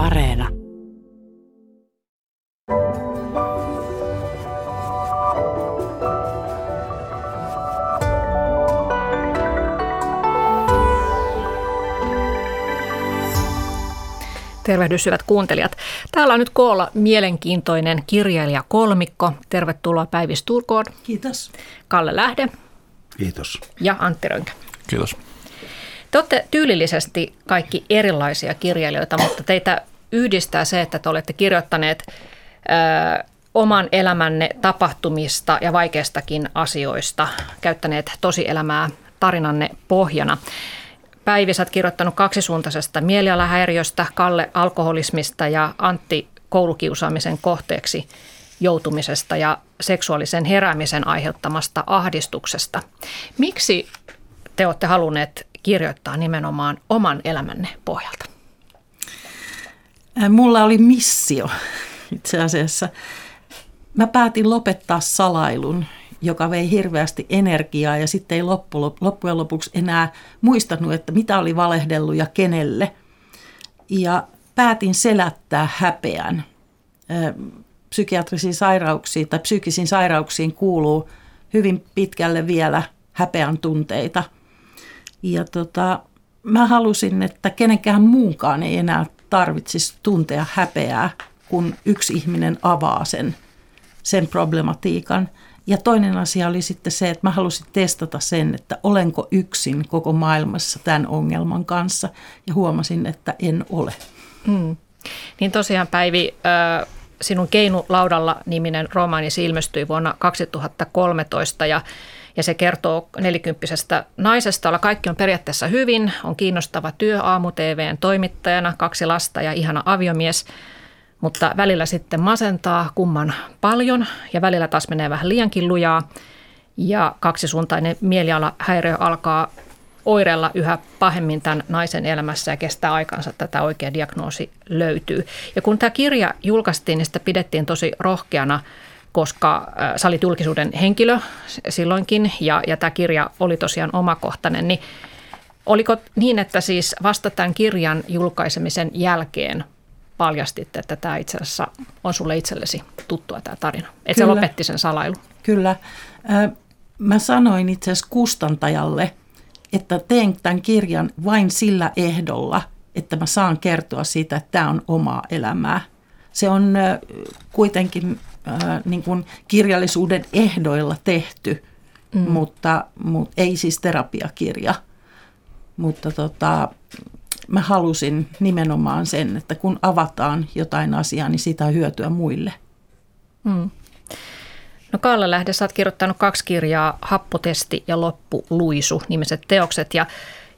Areena. Tervehdys hyvät kuuntelijat. Täällä on nyt koolla mielenkiintoinen kirjailija kolmikko. Tervetuloa Päivi Sturkoon. Kiitos. Kalle Lähde. Kiitos. Ja Antti Rönkä. Kiitos. Te olette tyylillisesti kaikki erilaisia kirjailijoita, mutta teitä yhdistää se, että te olette kirjoittaneet ö, oman elämänne tapahtumista ja vaikeistakin asioista, käyttäneet tosielämää tarinanne pohjana. Päivi, sä kirjoittanut kaksisuuntaisesta mielialahäiriöstä, Kalle alkoholismista ja Antti koulukiusaamisen kohteeksi joutumisesta ja seksuaalisen heräämisen aiheuttamasta ahdistuksesta. Miksi te olette halunneet kirjoittaa nimenomaan oman elämänne pohjalta? Mulla oli missio itse asiassa. Mä päätin lopettaa salailun, joka vei hirveästi energiaa ja sitten ei loppu, loppujen lopuksi enää muistanut, että mitä oli valehdellut ja kenelle. Ja päätin selättää häpeän. Psykiatrisiin sairauksiin tai psyykkisiin sairauksiin kuuluu hyvin pitkälle vielä häpeän tunteita. Ja tota, mä halusin, että kenenkään muunkaan ei enää tarvitsisi tuntea häpeää, kun yksi ihminen avaa sen, sen problematiikan. Ja toinen asia oli sitten se, että mä halusin testata sen, että olenko yksin koko maailmassa tämän ongelman kanssa. Ja huomasin, että en ole. Hmm. Niin tosiaan Päivi, sinun Keinu laudalla niminen romaani ilmestyi vuonna 2013 ja ja se kertoo nelikymppisestä naisesta, jolla kaikki on periaatteessa hyvin, on kiinnostava työ aamu TVn toimittajana, kaksi lasta ja ihana aviomies, mutta välillä sitten masentaa kumman paljon ja välillä taas menee vähän liiankin lujaa ja kaksisuuntainen mielialahäiriö alkaa oireella yhä pahemmin tämän naisen elämässä ja kestää aikansa, että tämä oikea diagnoosi löytyy. Ja kun tämä kirja julkaistiin, niin sitä pidettiin tosi rohkeana koska sä olit julkisuuden henkilö silloinkin ja, ja tämä kirja oli tosiaan omakohtainen, niin oliko niin, että siis vasta tämän kirjan julkaisemisen jälkeen paljastit, että tämä itse asiassa on sulle itsellesi tuttua tämä tarina, että se lopetti sen salailu? Kyllä. Mä sanoin itse asiassa kustantajalle, että teen tämän kirjan vain sillä ehdolla, että mä saan kertoa siitä, että tämä on omaa elämää. Se on kuitenkin ää, niin kuin kirjallisuuden ehdoilla tehty, mm. mutta, mutta ei siis terapiakirja. Mutta tota, mä halusin nimenomaan sen, että kun avataan jotain asiaa, niin sitä on hyötyä muille. Mm. No Kaalla Lähde, sä oot kirjoittanut kaksi kirjaa, Happotesti ja Loppuluisu, nimiset teokset. Ja,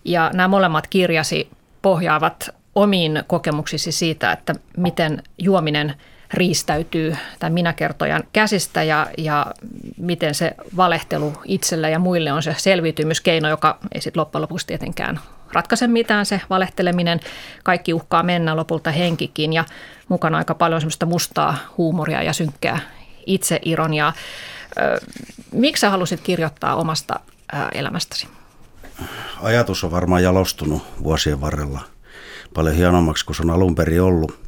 ja nämä molemmat kirjasi pohjaavat omiin kokemuksisi siitä, että miten juominen – riistäytyy tämän minäkertojan käsistä ja, ja miten se valehtelu itselle ja muille on se selviytymyskeino, joka ei sitten loppujen lopuksi tietenkään ratkaise mitään se valehteleminen. Kaikki uhkaa mennä lopulta henkikin ja mukana aika paljon semmoista mustaa huumoria ja synkkää itseironiaa. Miksi sä halusit kirjoittaa omasta elämästäsi? Ajatus on varmaan jalostunut vuosien varrella paljon hienommaksi kuin se on alun perin ollut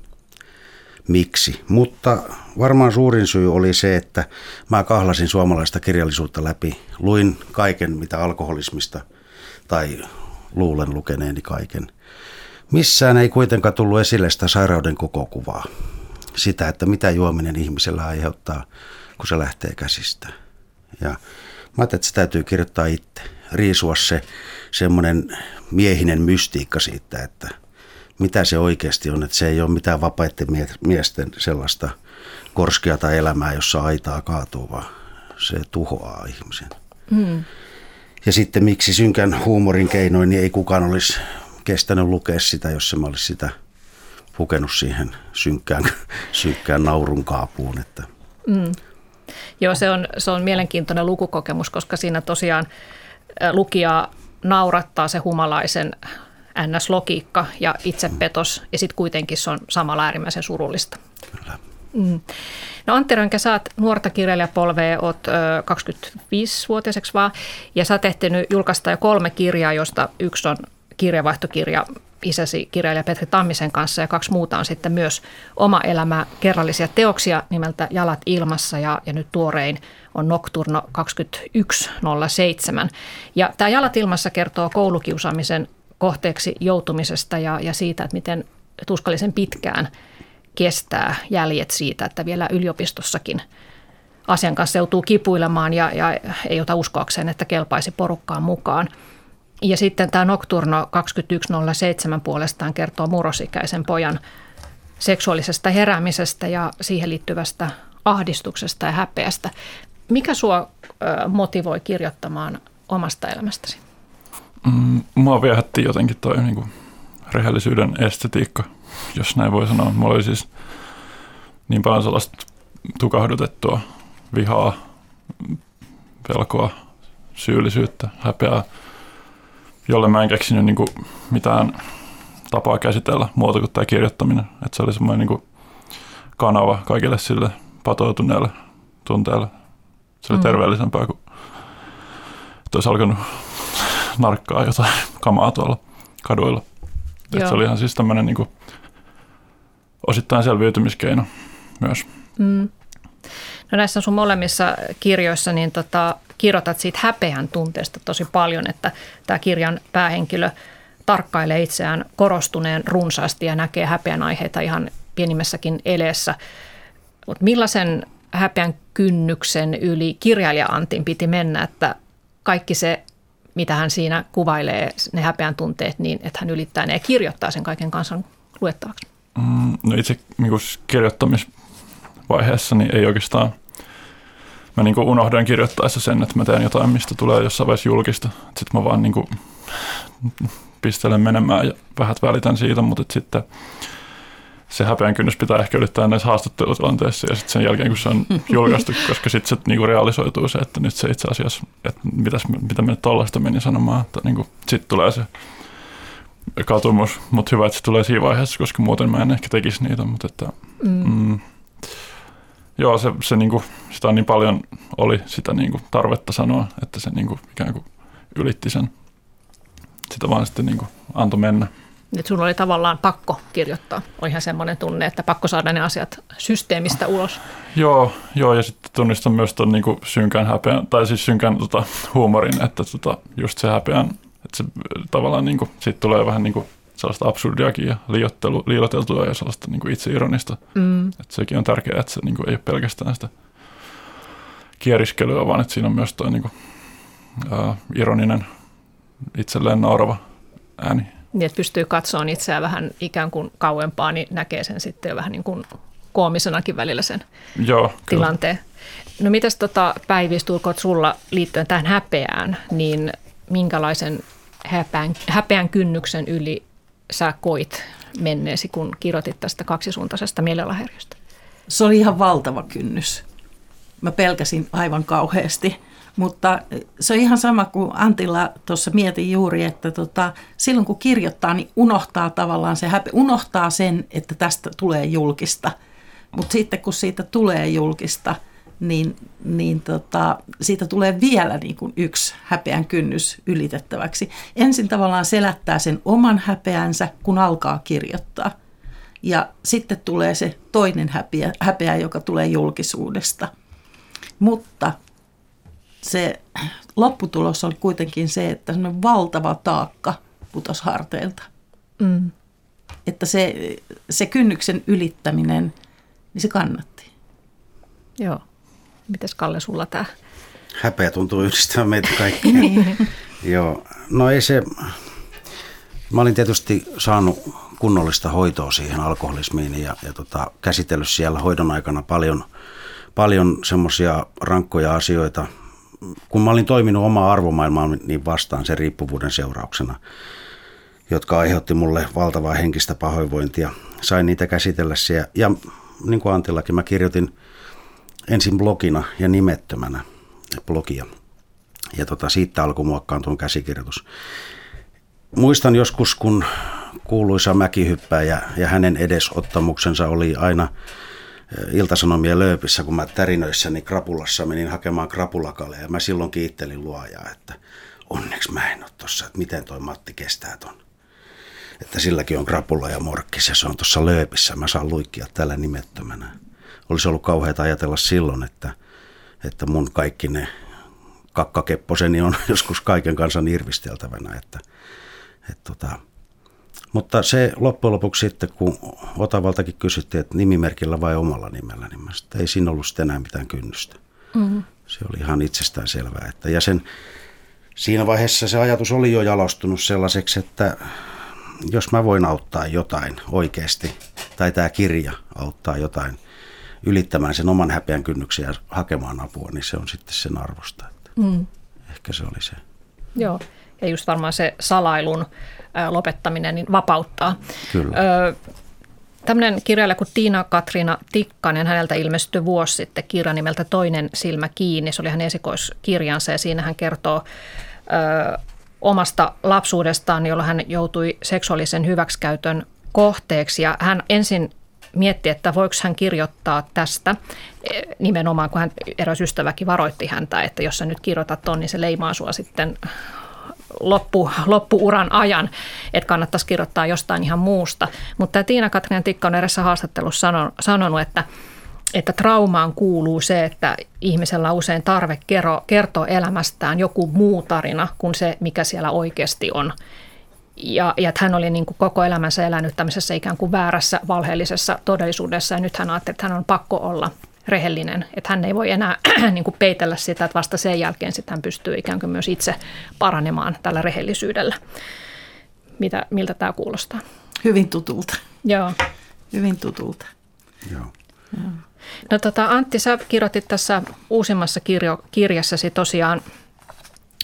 miksi. Mutta varmaan suurin syy oli se, että mä kahlasin suomalaista kirjallisuutta läpi. Luin kaiken, mitä alkoholismista tai luulen lukeneeni kaiken. Missään ei kuitenkaan tullut esille sitä sairauden koko kuvaa. Sitä, että mitä juominen ihmisellä aiheuttaa, kun se lähtee käsistä. Ja mä ajattelin, että se täytyy kirjoittaa itse. Riisua se semmoinen miehinen mystiikka siitä, että – mitä se oikeasti on. Että se ei ole mitään vapaiden miesten sellaista korskeata elämää, jossa aitaa kaatuu, vaan se tuhoaa ihmisen. Mm. Ja sitten miksi synkän huumorin keinoin, niin ei kukaan olisi kestänyt lukea sitä, jos se olisi sitä pukenut siihen synkkään, synkkään naurun kaapuun. Että. Mm. Joo, se on, se on mielenkiintoinen lukukokemus, koska siinä tosiaan lukija naurattaa se humalaisen NS-logiikka ja itsepetos, ja sitten kuitenkin se on samalla äärimmäisen surullista. Kyllä. Mm. No Antti Rönkä, sä oot nuorta kirjailijapolvea, oot 25-vuotiaiseksi vaan, ja sä oot ehtinyt julkaista jo kolme kirjaa, josta yksi on kirjavaihtokirja isäsi kirjailija Petri Tammisen kanssa ja kaksi muuta on sitten myös oma elämä kerrallisia teoksia nimeltä Jalat ilmassa ja, ja nyt tuorein on Nocturno 2107. Ja tämä Jalat ilmassa kertoo koulukiusaamisen kohteeksi joutumisesta ja, ja siitä, että miten tuskallisen pitkään kestää jäljet siitä, että vielä yliopistossakin asian kanssa joutuu kipuilemaan ja, ja ei ota uskoakseen, että kelpaisi porukkaan mukaan. Ja sitten tämä Nocturno 2107 puolestaan kertoo murrosikäisen pojan seksuaalisesta heräämisestä ja siihen liittyvästä ahdistuksesta ja häpeästä. Mikä sua motivoi kirjoittamaan omasta elämästäsi? Mm, mua viehätti jotenkin toi niin kuin rehellisyyden estetiikka, jos näin voi sanoa. Mulla oli siis niin paljon sellaista tukahdutettua vihaa, pelkoa, syyllisyyttä, häpeää, jolle mä en keksinyt niin kuin mitään tapaa käsitellä muuta kuin tämä kirjoittaminen. Että se oli semmoinen niin kuin kanava kaikille sille patoutuneelle tunteelle. Se oli mm. terveellisempää kuin että olisi alkanut narkkaa jotain kamaa tuolla kaduilla. Että se oli ihan siis tämmöinen niin kuin, osittain selviytymiskeino myös. Mm. No näissä sun molemmissa kirjoissa niin tota, kirjoitat siitä häpeän tunteesta tosi paljon, että tämä kirjan päähenkilö tarkkailee itseään korostuneen runsaasti ja näkee häpeän aiheita ihan pienimmässäkin eleessä. Mutta millaisen häpeän kynnyksen yli kirjailija Antin piti mennä, että kaikki se, mitä hän siinä kuvailee, ne häpeän tunteet, niin että hän ylittää ne ja kirjoittaa sen kaiken kansan luettavaksi? Mm, no itse niin kirjoittamisvaiheessa niin ei oikeastaan – mä niin kuin unohdan kirjoittaessa sen, että mä teen jotain, mistä tulee jossain vaiheessa julkista. Sitten mä vaan niin kuin pistelen menemään ja vähät välitän siitä, mutta sitten se häpeän kynnys pitää ehkä ylittää näissä haastattelutilanteissa ja sitten sen jälkeen, kun se on julkaistu, koska sitten se niinku realisoituu se, että nyt se itse asiassa, että mitäs, mitä me nyt tollaista meni sanomaan, että niinku, sitten tulee se katumus, mutta hyvä, että se tulee siinä vaiheessa, koska muuten mä en ehkä tekisi niitä, mutta että, mm. Mm, joo, se, se niinku, sitä on niin paljon oli sitä niinku tarvetta sanoa, että se niinku ikään kuin ylitti sen. Sitä vaan sitten niinku antoi mennä. Nyt sun oli tavallaan pakko kirjoittaa. Oli ihan semmoinen tunne, että pakko saada ne asiat systeemistä ulos. Joo, joo ja sitten tunnistan myös tuon niinku synkän häpeän, tai siis synkän tota, huumorin, että tota, just se häpeän, että se tavallaan niinku, siitä tulee vähän niinku sellaista absurdiakin ja liiottelu, liioteltua ja sellaista niin kuin itseironista. Mm. Että sekin on tärkeää, että se niin kuin, ei ole pelkästään sitä kieriskelyä, vaan että siinä on myös tuo niin kuin, ironinen, itselleen naurava ääni. Niin, että pystyy katsomaan itseään vähän ikään kuin kauempaa, niin näkee sen sitten jo vähän niin kuin koomisenakin välillä sen Joo, tilanteen. Kyllä. No mitäs tota, Päivi Sturkot sulla liittyen tähän häpeään, niin minkälaisen häpeän, häpeän kynnyksen yli sä koit menneesi, kun kirjoitit tästä kaksisuuntaisesta mielenlahäiriöstä? Se oli ihan valtava kynnys. Mä pelkäsin aivan kauheasti. Mutta se on ihan sama kuin Antilla tuossa mietin juuri, että tota, silloin kun kirjoittaa, niin unohtaa tavallaan se häpe, unohtaa sen, että tästä tulee julkista. Mutta sitten kun siitä tulee julkista – niin, niin tota, siitä tulee vielä niin kuin yksi häpeän kynnys ylitettäväksi. Ensin tavallaan selättää sen oman häpeänsä, kun alkaa kirjoittaa. Ja sitten tulee se toinen häpeä, häpeä joka tulee julkisuudesta. Mutta se lopputulos oli kuitenkin se, että se valtava taakka putosi harteilta. Mm. Että se, se kynnyksen ylittäminen, niin se kannatti. Joo. Mites Kalle sulla tämä? Häpeä tuntuu yhdistämään meitä kaikkia. niin. Joo, no ei se, mä olin tietysti saanut kunnollista hoitoa siihen alkoholismiin ja, ja tota, käsitellyt siellä hoidon aikana paljon, paljon semmoisia rankkoja asioita, kun mä olin toiminut omaa arvomaailmaa niin vastaan sen riippuvuuden seurauksena, jotka aiheutti mulle valtavaa henkistä pahoinvointia. Sain niitä käsitellä siellä ja niin kuin Antillakin mä kirjoitin ensin blogina ja nimettömänä blogia. Ja tota, siitä alkoi muokkaantua käsikirjoitus. Muistan joskus, kun kuuluisa mäkihyppäjä ja hänen edesottamuksensa oli aina Iltasanomien lööpissä, kun mä tärinöissäni krapulassa menin hakemaan krapulakalle ja mä silloin kiittelin luojaa, että onneksi mä en ole tossa, että miten toi Matti kestää ton. että silläkin on krapula ja morkkis ja se on tuossa lööpissä. Mä saan luikkia tällä nimettömänä. Olisi ollut kauheata ajatella silloin, että, että mun kaikki ne kakkakepposeni on joskus kaiken kansan irvisteltävänä. Että, että tota, mutta se loppujen lopuksi sitten, kun Otavaltakin kysyttiin, että nimimerkillä vai omalla nimellä, niin mä sitten, ei siinä ollut sitten enää mitään kynnystä. Mm-hmm. Se oli ihan itsestään selvää. Että, ja sen, siinä vaiheessa se ajatus oli jo jalostunut sellaiseksi, että jos mä voin auttaa jotain oikeasti, tai tämä kirja auttaa jotain ylittämään sen oman häpeän kynnyksen ja hakemaan apua, niin se on sitten sen arvosta. Että mm. Ehkä se oli se. Joo, ja just varmaan se salailun lopettaminen niin vapauttaa. Kyllä. Tämmöinen kirjailija kuin Tiina-Katriina Tikkanen, häneltä ilmestyi vuosi sitten kirja nimeltä Toinen silmä kiinni. Se oli hänen esikoiskirjansa ja siinä hän kertoo ö, omasta lapsuudestaan, jolloin hän joutui seksuaalisen hyväksikäytön kohteeksi. Ja hän ensin mietti, että voiko hän kirjoittaa tästä e, nimenomaan, kun hän eräs ystäväkin varoitti häntä, että jos sä nyt kirjoitat ton, niin se leimaa sua sitten loppu, loppuuran ajan, että kannattaisi kirjoittaa jostain ihan muusta. Mutta Tiina Katriina Tikka on erässä haastattelussa sanonut, että että traumaan kuuluu se, että ihmisellä on usein tarve kertoa elämästään joku muu tarina kuin se, mikä siellä oikeasti on. Ja, ja että hän oli niin kuin koko elämänsä elänyt tämmöisessä ikään kuin väärässä, valheellisessa todellisuudessa ja nyt hän ajatteli, että hän on pakko olla rehellinen, että hän ei voi enää niin kuin peitellä sitä, että vasta sen jälkeen sitten hän pystyy ikään kuin myös itse paranemaan tällä rehellisyydellä. Mitä, miltä tämä kuulostaa? Hyvin tutulta. Joo. Hyvin tutulta. Joo. Joo. No tota, Antti, sä kirjoitit tässä uusimmassa kirjo, kirjassasi tosiaan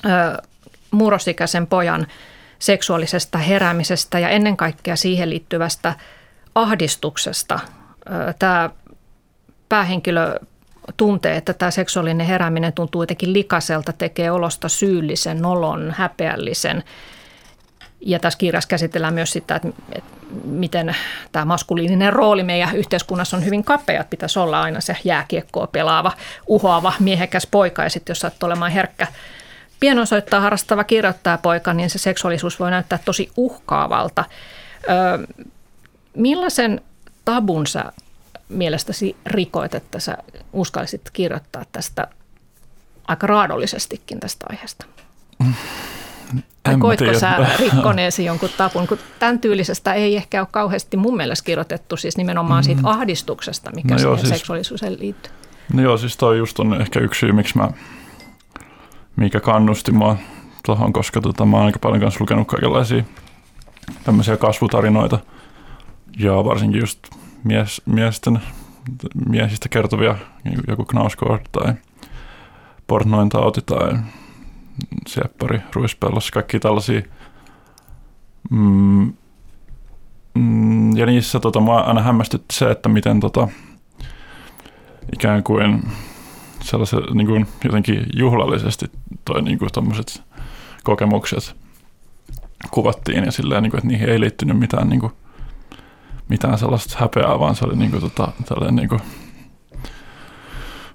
ö, murrosikäisen pojan seksuaalisesta heräämisestä ja ennen kaikkea siihen liittyvästä ahdistuksesta. Tämä päähenkilö tuntee, että tämä seksuaalinen herääminen tuntuu jotenkin likaselta, tekee olosta syyllisen, nolon, häpeällisen. Ja tässä kirjassa käsitellään myös sitä, että, miten tämä maskuliininen rooli meidän yhteiskunnassa on hyvin kapea, että pitäisi olla aina se jääkiekkoa pelaava, uhoava, miehekäs poika, ja sitten jos sattuu olemaan herkkä pienosoittaa harrastava kirjoittaa poika, niin se seksuaalisuus voi näyttää tosi uhkaavalta. Ö, millaisen tabun sä mielestäsi rikoit, että sä uskallisit kirjoittaa tästä aika raadollisestikin tästä aiheesta? Tai koitko sä rikkoneesi jonkun tapun, kun tämän tyylisestä ei ehkä ole kauheasti mun mielestä kirjoitettu, siis nimenomaan siitä mm. ahdistuksesta, mikä no siihen siis, seksuaalisuuteen liittyy. No joo, siis toi just on ehkä yksi syy, miksi mä, mikä kannusti mua tuohon, koska tota, mä oon aika paljon kanssa lukenut kaikenlaisia tämmöisiä kasvutarinoita ja varsinkin just mies, miesten, miehistä kertovia, joku Knausgård tai Portnoin tauti tai Sieppari, Ruispellos, kaikki tällaisia. Mm, mm, ja niissä tota, mua aina hämmästytti se, että miten tota, ikään kuin sellaiset niin kuin jotenkin juhlallisesti toi niin kuin kokemukset kuvattiin ja silleen, niin kuin, että niihin ei liittynyt mitään niin kuin, mitään sellaista häpeää, vaan se oli niin kuin, tota, tällainen niin kuin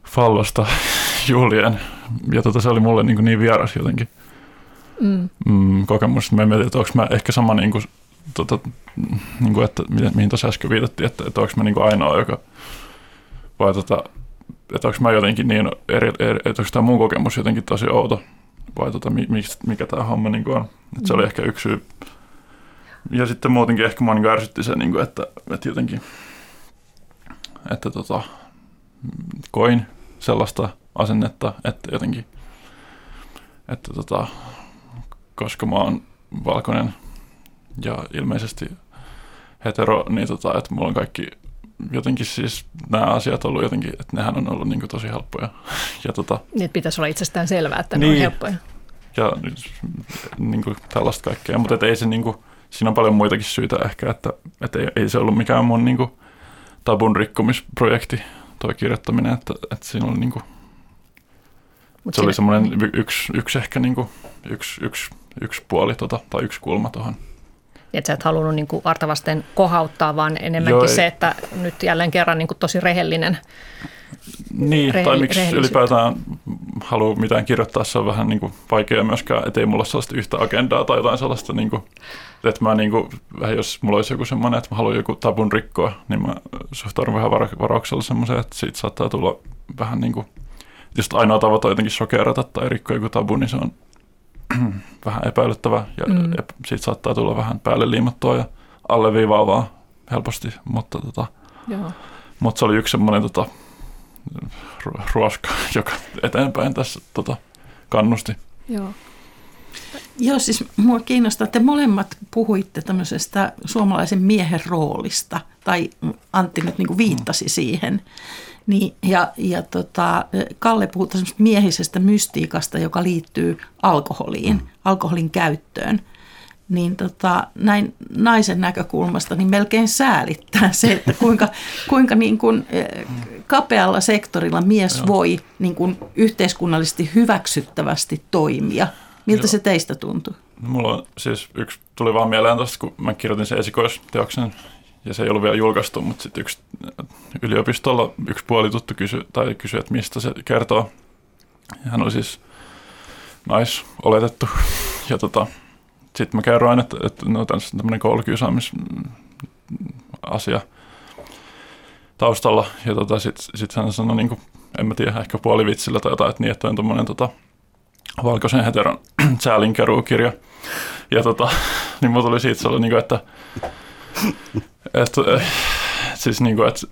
fallosta juhlien. Ja tota, se oli mulle niin, kuin niin vieras jotenkin mm. Mm, kokemus. Mä mietin, että onko mä ehkä sama, niin kuin, tota, niin kuin, että mihin tuossa äsken viitattiin, että, että onko mä niin kuin ainoa, joka vai tota, että onko mä jotenkin niin, eri, eri, että onko tämä mun kokemus jotenkin tosi outo vai tota, mikä, mikä tämä homma niin on. Että se oli mm. ehkä yksi syy ja sitten muutenkin ehkä mua niin ärsytti se, niin kuin, että, että jotenkin, että tota, koin sellaista asennetta, että jotenkin, että tota, koska mä oon valkoinen ja ilmeisesti hetero, niin tota, että mulla on kaikki jotenkin siis nämä asiat ollut jotenkin, että nehän on ollut niin kuin tosi helppoja. Ja tota, niin, pitäisi olla itsestään selvää, että ne niin, on helppoja. Ja niin kuin tällaista kaikkea, mutta ei se niin kuin, siinä on paljon muitakin syitä ehkä, että, että ei, ei se ollut mikään mun niin kuin, tabun rikkomisprojekti tuo kirjoittaminen, että, että siinä oli niin kuin, Mut se siinä, oli semmoinen yksi, yksi ehkä niin kuin, yksi, yksi, yksi puoli tota, tai yksi kulma tuohon. Että sä et halunnut niin kuin artavasten kohauttaa, vaan enemmänkin Joo, se, että nyt jälleen kerran niin kuin tosi rehellinen. Niin, rehelli, tai miksi ylipäätään halua mitään kirjoittaa, se on vähän niin kuin vaikea myöskään, että ei mulla ole sellaista yhtä agendaa tai jotain sellaista, niin kuin, että mä niin kuin, vähän jos mulla olisi joku semmoinen, että mä haluan joku tabun rikkoa, niin mä suhtaudun vähän varauksella semmoiseen, että siitä saattaa tulla vähän niin kuin, just ainoa tavoite jotenkin shokerata tai rikkoa joku tabu, niin se on vähän epäilyttävä ja mm. siitä saattaa tulla vähän päälle liimattua ja alleviivaavaa helposti, mutta, tota, mutta se oli yksi semmoinen tota, ruoska, joka eteenpäin tässä tota, kannusti. Joo. Joo, siis mua kiinnostaa, että molemmat puhuitte tämmöisestä suomalaisen miehen roolista, tai Antti nyt niin kuin viittasi siihen. Niin, ja ja tota, Kalle puhui miehisestä mystiikasta, joka liittyy alkoholiin, mm. alkoholin käyttöön. Niin tota, näin naisen näkökulmasta niin melkein säälittää se, että kuinka, kuinka niin kuin, eh, kapealla sektorilla mies Joo. voi niin kuin yhteiskunnallisesti hyväksyttävästi toimia. Miltä Joo. se teistä tuntuu? Mulla on siis yksi, tuli vaan mieleen tuosta, kun mä kirjoitin sen esikoisteoksen ja se ei ollut vielä julkaistu, mutta sitten yksi yliopistolla yksi puolituttu kysyi, tai kysyi, että mistä se kertoo. Ja hän oli siis nais oletettu. Ja tota, sitten mä kerroin, että, että no, tämmöinen koulukiusaamisasia taustalla. Ja tota, sitten sit hän sanoi, niin kuin, en mä tiedä, ehkä puolivitsillä tai jotain, että niin, että on tuommoinen tota, valkoisen heteron säälinkeruukirja. Ja tota, niin mulla tuli siitä sellainen, niin kuin, että että, äh, siis niin kuin, että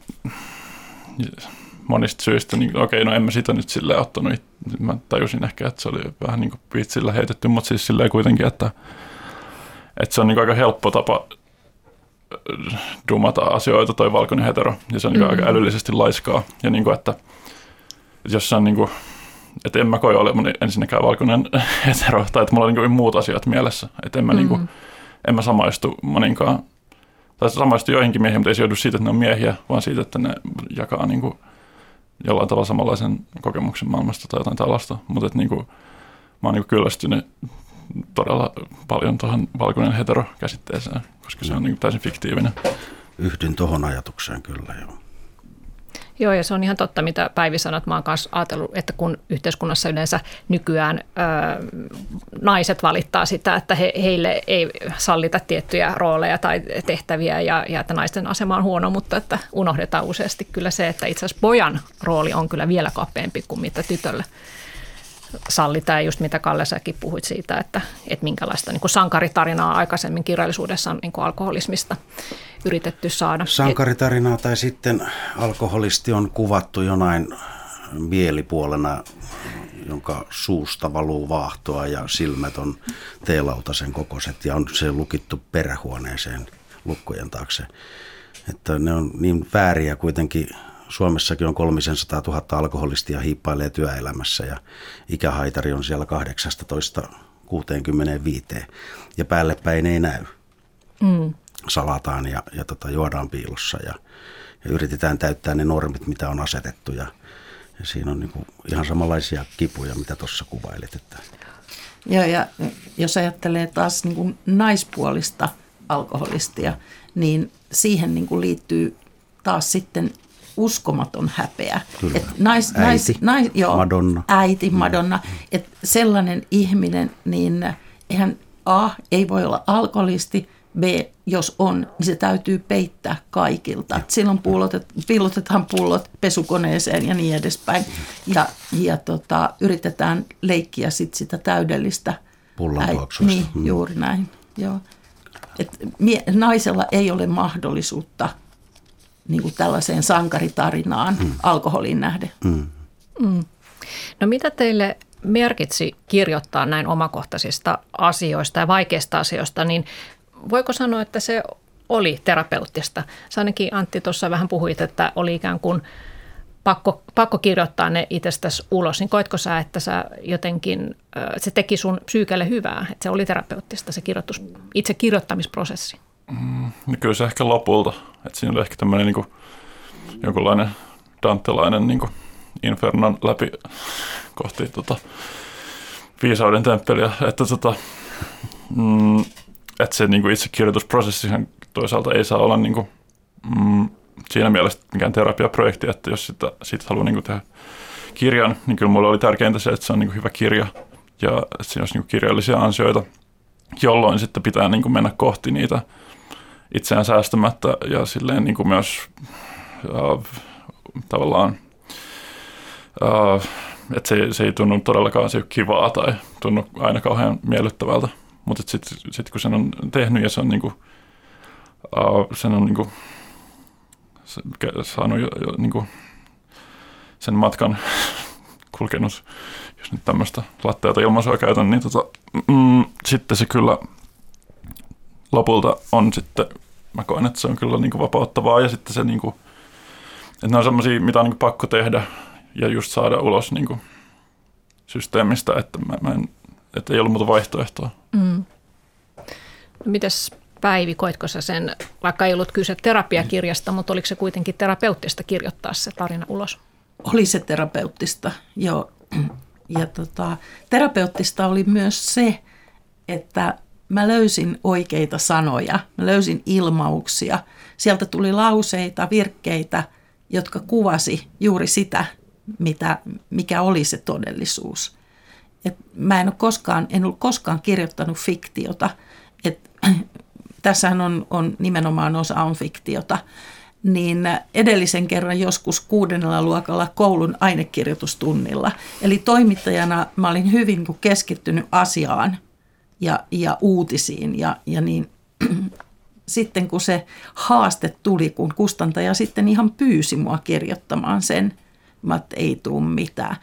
monista syistä, niin okei, okay, no en mä sitä nyt silleen ottanut, mä tajusin ehkä, että se oli vähän niin kuin vitsillä heitetty, mutta siis silleen kuitenkin, että, että se on niin aika helppo tapa äh, dumata asioita toi valkoinen hetero, ja se on niin mm-hmm. aika älyllisesti laiskaa, ja niin kuin, että, että jos se on niin kuin, että en mä koe ole ensinnäkään valkoinen hetero, tai että mulla on niin muut asiat mielessä, että en mä, mm-hmm. niin kuin, en mä samaistu moninkaan tai samaista joihinkin miehiin, mutta ei se joudu siitä, että ne on miehiä, vaan siitä, että ne jakaa niin kuin, jollain tavalla samanlaisen kokemuksen maailmasta tai jotain tällaista. Mutta että, niin kuin, mä oon niin kyllästynyt todella paljon tuohon valkoinen hetero-käsitteeseen, koska se on niin täysin fiktiivinen. Yhdyn tuohon ajatukseen kyllä, joo. Joo, ja se on ihan totta, mitä Päivi että mä oon kanssa ajatellut, että kun yhteiskunnassa yleensä nykyään ö, naiset valittaa sitä, että he, heille ei sallita tiettyjä rooleja tai tehtäviä ja, ja että naisten asema on huono, mutta että unohdetaan useasti kyllä se, että itse asiassa pojan rooli on kyllä vielä kapeampi kuin mitä tytölle sallitaan, just mitä Kalle säkin puhuit siitä, että, että minkälaista niin kuin sankaritarinaa aikaisemmin kirjallisuudessa on niin kuin alkoholismista yritetty saada. Sankaritarinaa tai sitten alkoholisti on kuvattu jonain mielipuolena, jonka suusta valuu vaahtoa ja silmät on teelautasen kokoiset ja on se lukittu perähuoneeseen lukkojen taakse. Että ne on niin vääriä kuitenkin Suomessakin on 300 000 alkoholistia hiippailee työelämässä ja ikähaitari on siellä 18 65 ja päälle päin ei näy. Mm. Salataan ja, ja tota, juodaan piilossa ja, ja yritetään täyttää ne normit, mitä on asetettu ja, ja siinä on niinku ihan samanlaisia kipuja, mitä tuossa kuvailit. Että. Ja, ja jos ajattelee taas niin kuin naispuolista alkoholistia, niin siihen niin kuin liittyy taas sitten uskomaton häpeä. Kyllä. Et nais, äiti, nais, nais, joo, Madonna. Äiti, mm. Madonna. Mm. Että sellainen ihminen, niin eihän A, ei voi olla alkoholisti, B, jos on, niin se täytyy peittää kaikilta. Et silloin pullotet, pillotetaan pullot pesukoneeseen ja niin edespäin. Ja, ja tota, yritetään leikkiä sit sitä täydellistä. Pullantuoksuista. Niin, mm. juuri näin. Joo. Et mie, naisella ei ole mahdollisuutta – niin kuin tällaiseen sankaritarinaan mm. alkoholin nähden. Mm. Mm. No mitä teille merkitsi kirjoittaa näin omakohtaisista asioista ja vaikeista asioista, niin voiko sanoa, että se oli terapeuttista? Sä ainakin Antti tuossa vähän puhuit, että oli ikään kuin pakko, pakko kirjoittaa ne itsestäsi ulos, niin koitko sä, että sä jotenkin, se teki sun psyykelle hyvää, että se oli terapeuttista se kirjoitus, itse kirjoittamisprosessi? Mm, niin kyllä se ehkä lopulta, että siinä oli ehkä tämmöinen niin jonkunlainen dantelainen niin infernon läpi kohti tota, viisauden temppeliä, että, tota, mm, että se niin itse kirjoitusprosessihan toisaalta ei saa olla niin kuin, mm, siinä mielessä mikään terapiaprojekti, että jos sitä, siitä haluaa niin tehdä kirjan, niin kyllä mulle oli tärkeintä se, että se on niin hyvä kirja ja että siinä olisi niin kirjallisia ansioita, jolloin sitten pitää niin mennä kohti niitä itseään säästämättä ja silleen niin kuin myös äh, tavallaan, äh, että se, se ei tunnu todellakaan se kivaa tai tunnu aina kauhean miellyttävältä, mutta sitten sit kun sen on tehnyt ja se on niin kuin, äh, sen on niin kuin, saanut jo, jo niin kuin sen matkan kulkenut, jos nyt tämmöistä latteata ilmaisua käytän, niin tota, mm, sitten se kyllä lopulta on sitten, mä koen, että se on kyllä niin kuin vapauttavaa ja sitten se, niin kuin, että ne on semmoisia, mitä on niin kuin pakko tehdä ja just saada ulos niin kuin systeemistä, että, mä, mä en, että ei ollut muuta vaihtoehtoa. Mm. No mites Päivi, koitko sä sen, vaikka ei ollut kyse terapiakirjasta, mutta oliko se kuitenkin terapeuttista kirjoittaa se tarina ulos? Oli se terapeuttista, joo. Ja tota, terapeuttista oli myös se, että mä löysin oikeita sanoja, mä löysin ilmauksia. Sieltä tuli lauseita, virkkeitä, jotka kuvasi juuri sitä, mitä, mikä oli se todellisuus. Et mä en ole koskaan, en ole koskaan kirjoittanut fiktiota. Et, tässähän on, on nimenomaan osa on fiktiota niin edellisen kerran joskus kuudennella luokalla koulun ainekirjoitustunnilla. Eli toimittajana mä olin hyvin keskittynyt asiaan ja, ja uutisiin ja, ja niin sitten kun se haaste tuli, kun kustantaja sitten ihan pyysi mua kirjoittamaan sen, mä että ei tule mitään.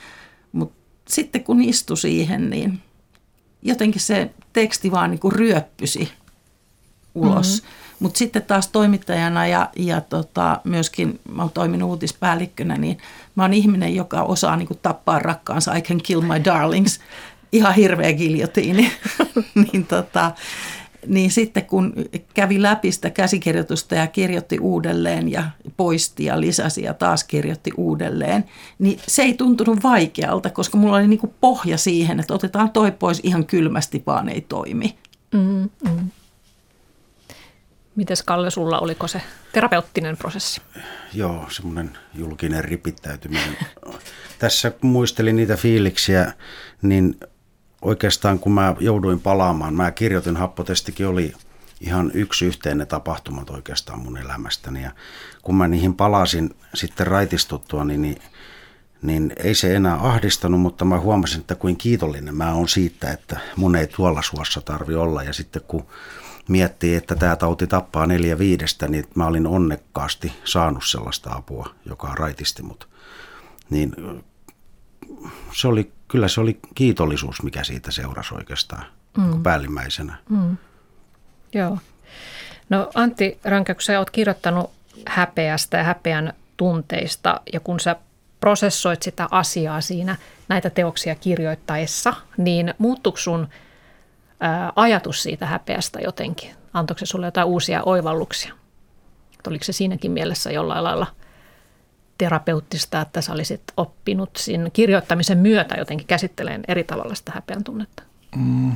Mutta sitten kun istui siihen, niin jotenkin se teksti vaan niin kuin ryöppysi ulos. Mm-hmm. Mutta sitten taas toimittajana ja, ja tota, myöskin mä oon toiminut uutispäällikkönä, niin mä oon ihminen, joka osaa niin kuin tappaa rakkaansa. I can kill my darlings. Ihan hirveä giljotiini. niin, tota, niin sitten kun kävi läpi sitä käsikirjoitusta ja kirjoitti uudelleen ja poisti ja lisäsi ja taas kirjoitti uudelleen, niin se ei tuntunut vaikealta, koska mulla oli niin kuin pohja siihen, että otetaan toi pois ihan kylmästi, vaan ei toimi. Mm, mm. Mites Kalle, sulla oliko se terapeuttinen prosessi? Joo, semmoinen julkinen ripittäytyminen. Tässä kun muistelin niitä fiiliksiä, niin oikeastaan kun mä jouduin palaamaan, mä kirjoitin, happotestikin oli ihan yksi yhteinen tapahtumat oikeastaan mun elämästäni. Ja kun mä niihin palasin sitten raitistuttua, niin, niin, niin ei se enää ahdistanut, mutta mä huomasin, että kuin kiitollinen mä oon siitä, että mun ei tuolla suossa tarvi olla. Ja sitten kun miettii, että tämä tauti tappaa neljä viidestä, niin mä olin onnekkaasti saanut sellaista apua, joka raitisti mut. Niin se oli, kyllä se oli kiitollisuus, mikä siitä seurasi oikeastaan mm. päällimmäisenä. Mm. Joo. No Antti Rönkä, kun sä oot kirjoittanut häpeästä ja häpeän tunteista ja kun sä prosessoit sitä asiaa siinä näitä teoksia kirjoittaessa, niin muuttuiko sun – ajatus siitä häpeästä jotenkin? Antoiko se sulle jotain uusia oivalluksia? Oliko se siinäkin mielessä jollain lailla terapeuttista, että sä olisit oppinut siinä kirjoittamisen myötä jotenkin käsitteleen eri tavalla sitä häpeän tunnetta? Mm.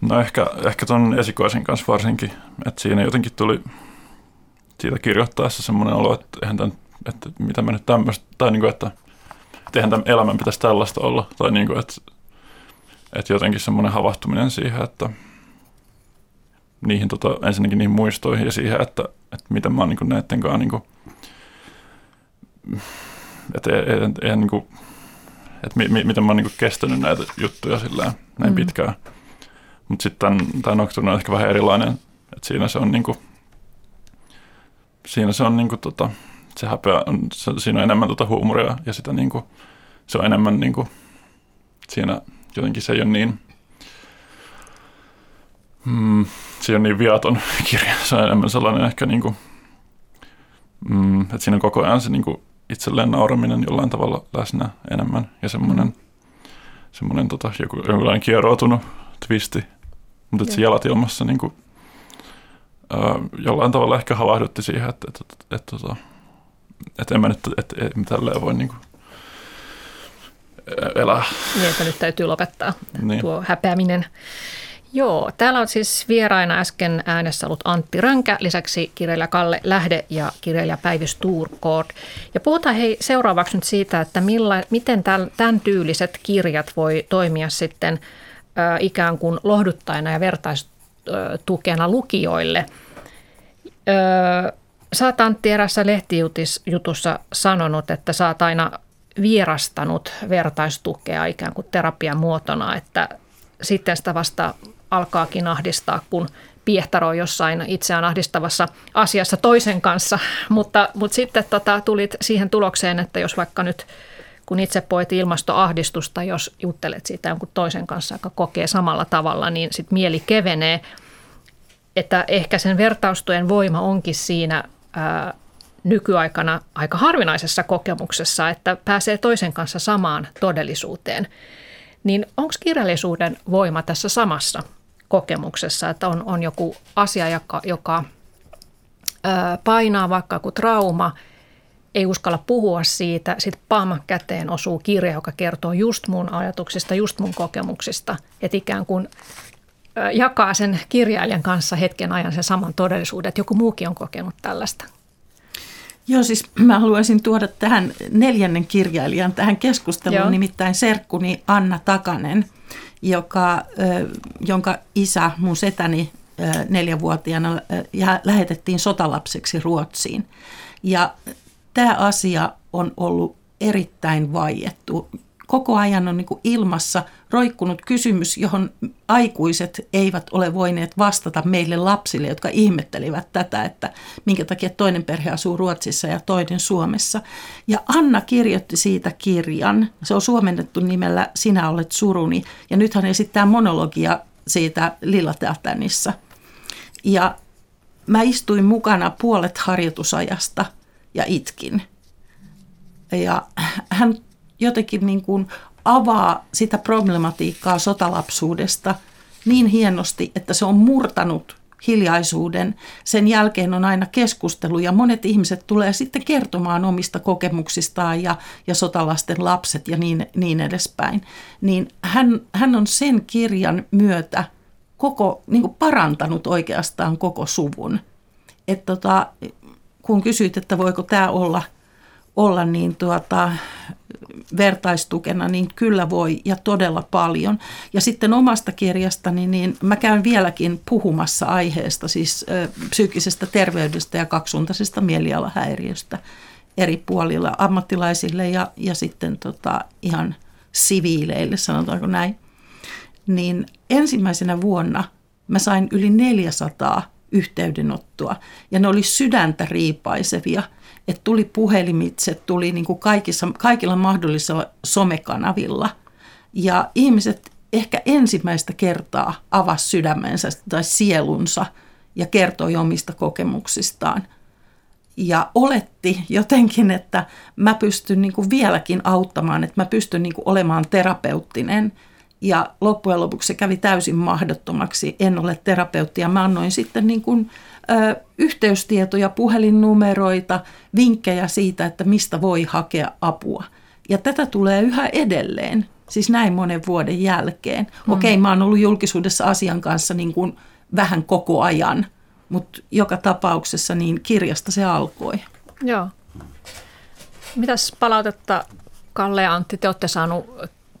No ehkä, ehkä tuon esikoisen kanssa varsinkin, että siinä jotenkin tuli siitä kirjoittaessa semmoinen olo, että, eihän tämän, että mitä mä nyt tämmöistä, tai niin kuin, että, että eihän tämän elämän pitäisi tällaista olla, tai niin kuin, että että jotenkin semmoinen havahtuminen siihen, että niihin tota, ensinnäkin niihin muistoihin ja siihen, että, että miten mä oon niin näiden kanssa, niin kuin, että, et, et, niin kuin, että mi, mi, miten mä oon niin kestänyt näitä juttuja silleen, näin mm. pitkään. Mutta sitten tämä Nocturne on ehkä vähän erilainen, että siinä se on niin kuin, siinä se on niin kuin, tota, se häpeä, on, se, siinä on enemmän tota huumoria ja sitä niin kuin, se on enemmän niin kuin, siinä jotenkin se ei ole niin, mm, se ei ole niin viaton kirja. Se on enemmän sellainen ehkä niin kuin, mm, että siinä on koko ajan se niin kuin itselleen nauraminen jollain tavalla läsnä enemmän ja semmoinen, mm. semmoinen tota, joku, jonkinlainen kieroutunut twisti, mutta se jalat ilmassa niin kuin, ää, jollain tavalla ehkä havahdutti siihen, että, että, että, että, että, että en mä nyt, että, että tälleen voi niin kuin, elää. Niin, että nyt täytyy lopettaa niin. tuo häpeäminen. Joo, täällä on siis vieraina äsken äänessä ollut Antti Rönkä, lisäksi kirjailija Kalle Lähde ja kirjailija Päivi Sturkord. Ja puhutaan hei seuraavaksi nyt siitä, että milla, miten tämän, tyyliset kirjat voi toimia sitten ö, ikään kuin lohduttajana ja vertaistukena lukijoille. Ö, sä oot Antti erässä lehtijutussa sanonut, että sä oot aina vierastanut vertaistukea ikään kuin terapian muotona, että sitten sitä vasta alkaakin ahdistaa, kun piehtaroi jossain itseään ahdistavassa asiassa toisen kanssa. Mutta, mutta sitten tota, tulit siihen tulokseen, että jos vaikka nyt kun itse poet ilmastoahdistusta, jos juttelet siitä jonkun toisen kanssa, joka kokee samalla tavalla, niin sitten mieli kevenee. Että ehkä sen vertaustojen voima onkin siinä ää, nykyaikana aika harvinaisessa kokemuksessa, että pääsee toisen kanssa samaan todellisuuteen. Niin onko kirjallisuuden voima tässä samassa kokemuksessa, että on, on joku asia, joka, joka painaa vaikka joku trauma, ei uskalla puhua siitä, sitten pam käteen osuu kirja, joka kertoo just mun ajatuksista, just mun kokemuksista, että ikään kuin jakaa sen kirjailijan kanssa hetken ajan sen saman todellisuuden, että joku muukin on kokenut tällaista. Joo, siis mä haluaisin tuoda tähän neljännen kirjailijan tähän keskusteluun, Joo. nimittäin serkkuni Anna Takanen, joka, jonka isä, mun setäni neljävuotiaana, lähetettiin sotalapseksi Ruotsiin. Ja tämä asia on ollut erittäin vaiettu koko ajan on niin ilmassa roikkunut kysymys, johon aikuiset eivät ole voineet vastata meille lapsille, jotka ihmettelivät tätä, että minkä takia toinen perhe asuu Ruotsissa ja toinen Suomessa. Ja Anna kirjoitti siitä kirjan. Se on suomennettu nimellä Sinä olet suruni. Ja nyt hän esittää monologia siitä Lillateaternissa. Ja mä istuin mukana puolet harjoitusajasta ja itkin. Ja hän jotenkin niin kuin avaa sitä problematiikkaa sotalapsuudesta niin hienosti, että se on murtanut hiljaisuuden. Sen jälkeen on aina keskustelu ja monet ihmiset tulee sitten kertomaan omista kokemuksistaan ja, ja sotalasten lapset ja niin, niin edespäin. Niin hän, hän on sen kirjan myötä koko, niin parantanut oikeastaan koko suvun. Et tota, kun kysyit, että voiko tämä olla, olla niin tuota, vertaistukena, niin kyllä voi ja todella paljon. Ja sitten omasta kirjastani, niin mä käyn vieläkin puhumassa aiheesta, siis ö, psyykkisestä terveydestä ja kaksisuuntaisesta mielialahäiriöstä eri puolilla ammattilaisille ja, ja sitten tota, ihan siviileille, sanotaanko näin. Niin ensimmäisenä vuonna mä sain yli 400 yhteydenottoa ja ne oli sydäntä riipaisevia – että tuli puhelimitse, tuli niin kuin kaikissa, kaikilla mahdollisilla somekanavilla. Ja ihmiset ehkä ensimmäistä kertaa avasi sydämensä tai sielunsa ja kertoi omista kokemuksistaan. Ja oletti jotenkin, että mä pystyn niin kuin vieläkin auttamaan, että mä pystyn niin kuin olemaan terapeuttinen. Ja loppujen lopuksi se kävi täysin mahdottomaksi. En ole terapeutti ja mä annoin sitten niin kuin ö, yhteystietoja, puhelinnumeroita, vinkkejä siitä, että mistä voi hakea apua. Ja tätä tulee yhä edelleen, siis näin monen vuoden jälkeen. Mm. Okei, mä oon ollut julkisuudessa asian kanssa niin kuin vähän koko ajan, mutta joka tapauksessa niin kirjasta se alkoi. Joo. Mitäs palautetta Kalle ja Antti, te olette saanut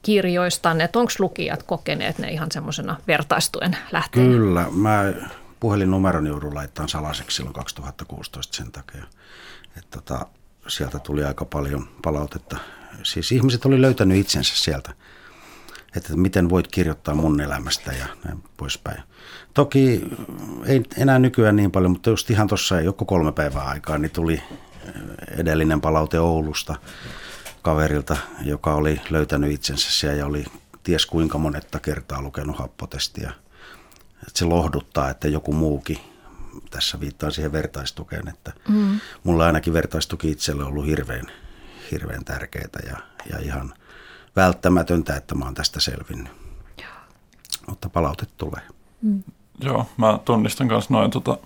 kirjoistanne, että onko lukijat kokeneet ne ihan semmoisena vertaistuen lähteenä? Kyllä, mä puhelinnumeron joudun laittamaan salaiseksi silloin 2016 sen takia. Että tota, sieltä tuli aika paljon palautetta. Siis ihmiset oli löytänyt itsensä sieltä, että miten voit kirjoittaa mun elämästä ja näin poispäin. Toki ei enää nykyään niin paljon, mutta just ihan tuossa joku kolme päivää aikaa, niin tuli edellinen palaute Oulusta kaverilta, joka oli löytänyt itsensä siellä ja oli ties kuinka monetta kertaa lukenut happotestiä että se lohduttaa, että joku muukin, tässä viittaan siihen vertaistukeen, että mm. mulla ainakin vertaistuki itselle on ollut hirveän, hirveän tärkeää ja, ja ihan välttämätöntä, että mä oon tästä selvinnyt. Joo. Mutta palaute tulee. Mm. Joo, mä tunnistan myös noin tota,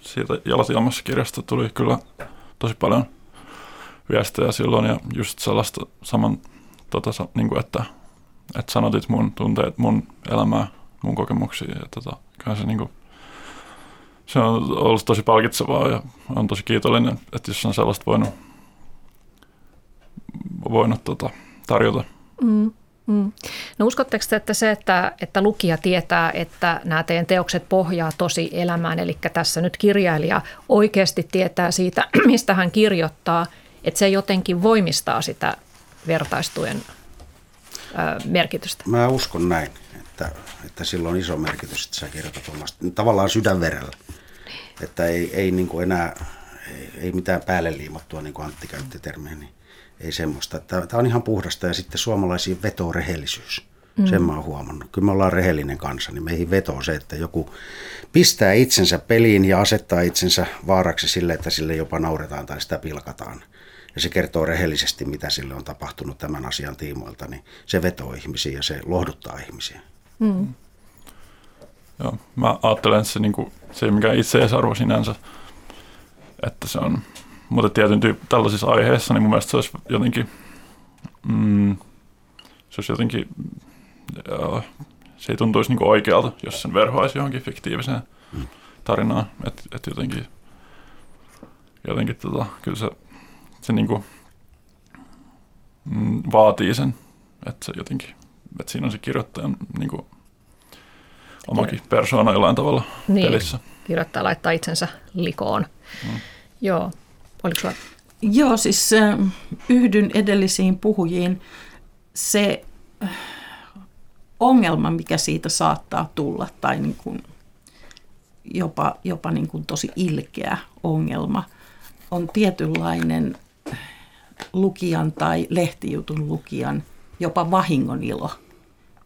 siitä Jalat kirjasta tuli kyllä tosi paljon viestejä silloin ja just sellaista saman, tota, niin kuin että, että sanotit mun tunteet, mun elämää mun kokemuksia. Ja tota, se, niin kuin, se on ollut tosi palkitsevaa ja on tosi kiitollinen, että jos on sellaista voinut, voinut tota, tarjota. Mm. Mm. No uskotteko te, että se, että, että lukija tietää, että nämä teidän teokset pohjaa tosi elämään, eli tässä nyt kirjailija oikeasti tietää siitä, mistä hän kirjoittaa, että se jotenkin voimistaa sitä vertaistuen ö, merkitystä? Mä uskon näin, että, että sillä on iso merkitys, että sä kirjoitat omasta, tavallaan sydänverellä. Että ei, ei niin kuin enää, ei, ei mitään päälle liimattua, niin kuin Antti käytti termiä, niin ei semmoista. Tämä on ihan puhdasta ja sitten suomalaisiin vetoo rehellisyys. Mm. Sen mä oon huomannut. Kyllä me ollaan rehellinen kansa, niin meihin vetoo se, että joku pistää itsensä peliin ja asettaa itsensä vaaraksi sille, että sille jopa nauretaan tai sitä pilkataan. Ja se kertoo rehellisesti, mitä sille on tapahtunut tämän asian tiimoilta, niin se vetoo ihmisiä ja se lohduttaa ihmisiä. Mm. Joo, mä ajattelen, että se, niin kuin, se ei mikään itseisarvo sinänsä, että se on mutta tietyn tyyppi tällaisissa aiheissa, niin mun mielestä se olisi jotenkin, mm, se olisi jotenkin, ja, se ei tuntuisi niin oikealta, jos sen verhoaisi johonkin fiktiiviseen mm. tarinaan. Että et jotenkin, jotenkin tota, kyllä se, se niin kuin, mm, vaatii sen, että se jotenkin, että siinä on se kirjoittajan niin kuin, omakin persoona jollain tavalla niin, pelissä. Kirjoittaja laittaa itsensä likoon. Mm. Joo. Oliko sulla? Joo, siis äh, yhdyn edellisiin puhujiin. Se äh, ongelma, mikä siitä saattaa tulla, tai niin kuin jopa, jopa niin kuin tosi ilkeä ongelma, on tietynlainen lukijan tai lehtijutun lukijan jopa vahingonilo.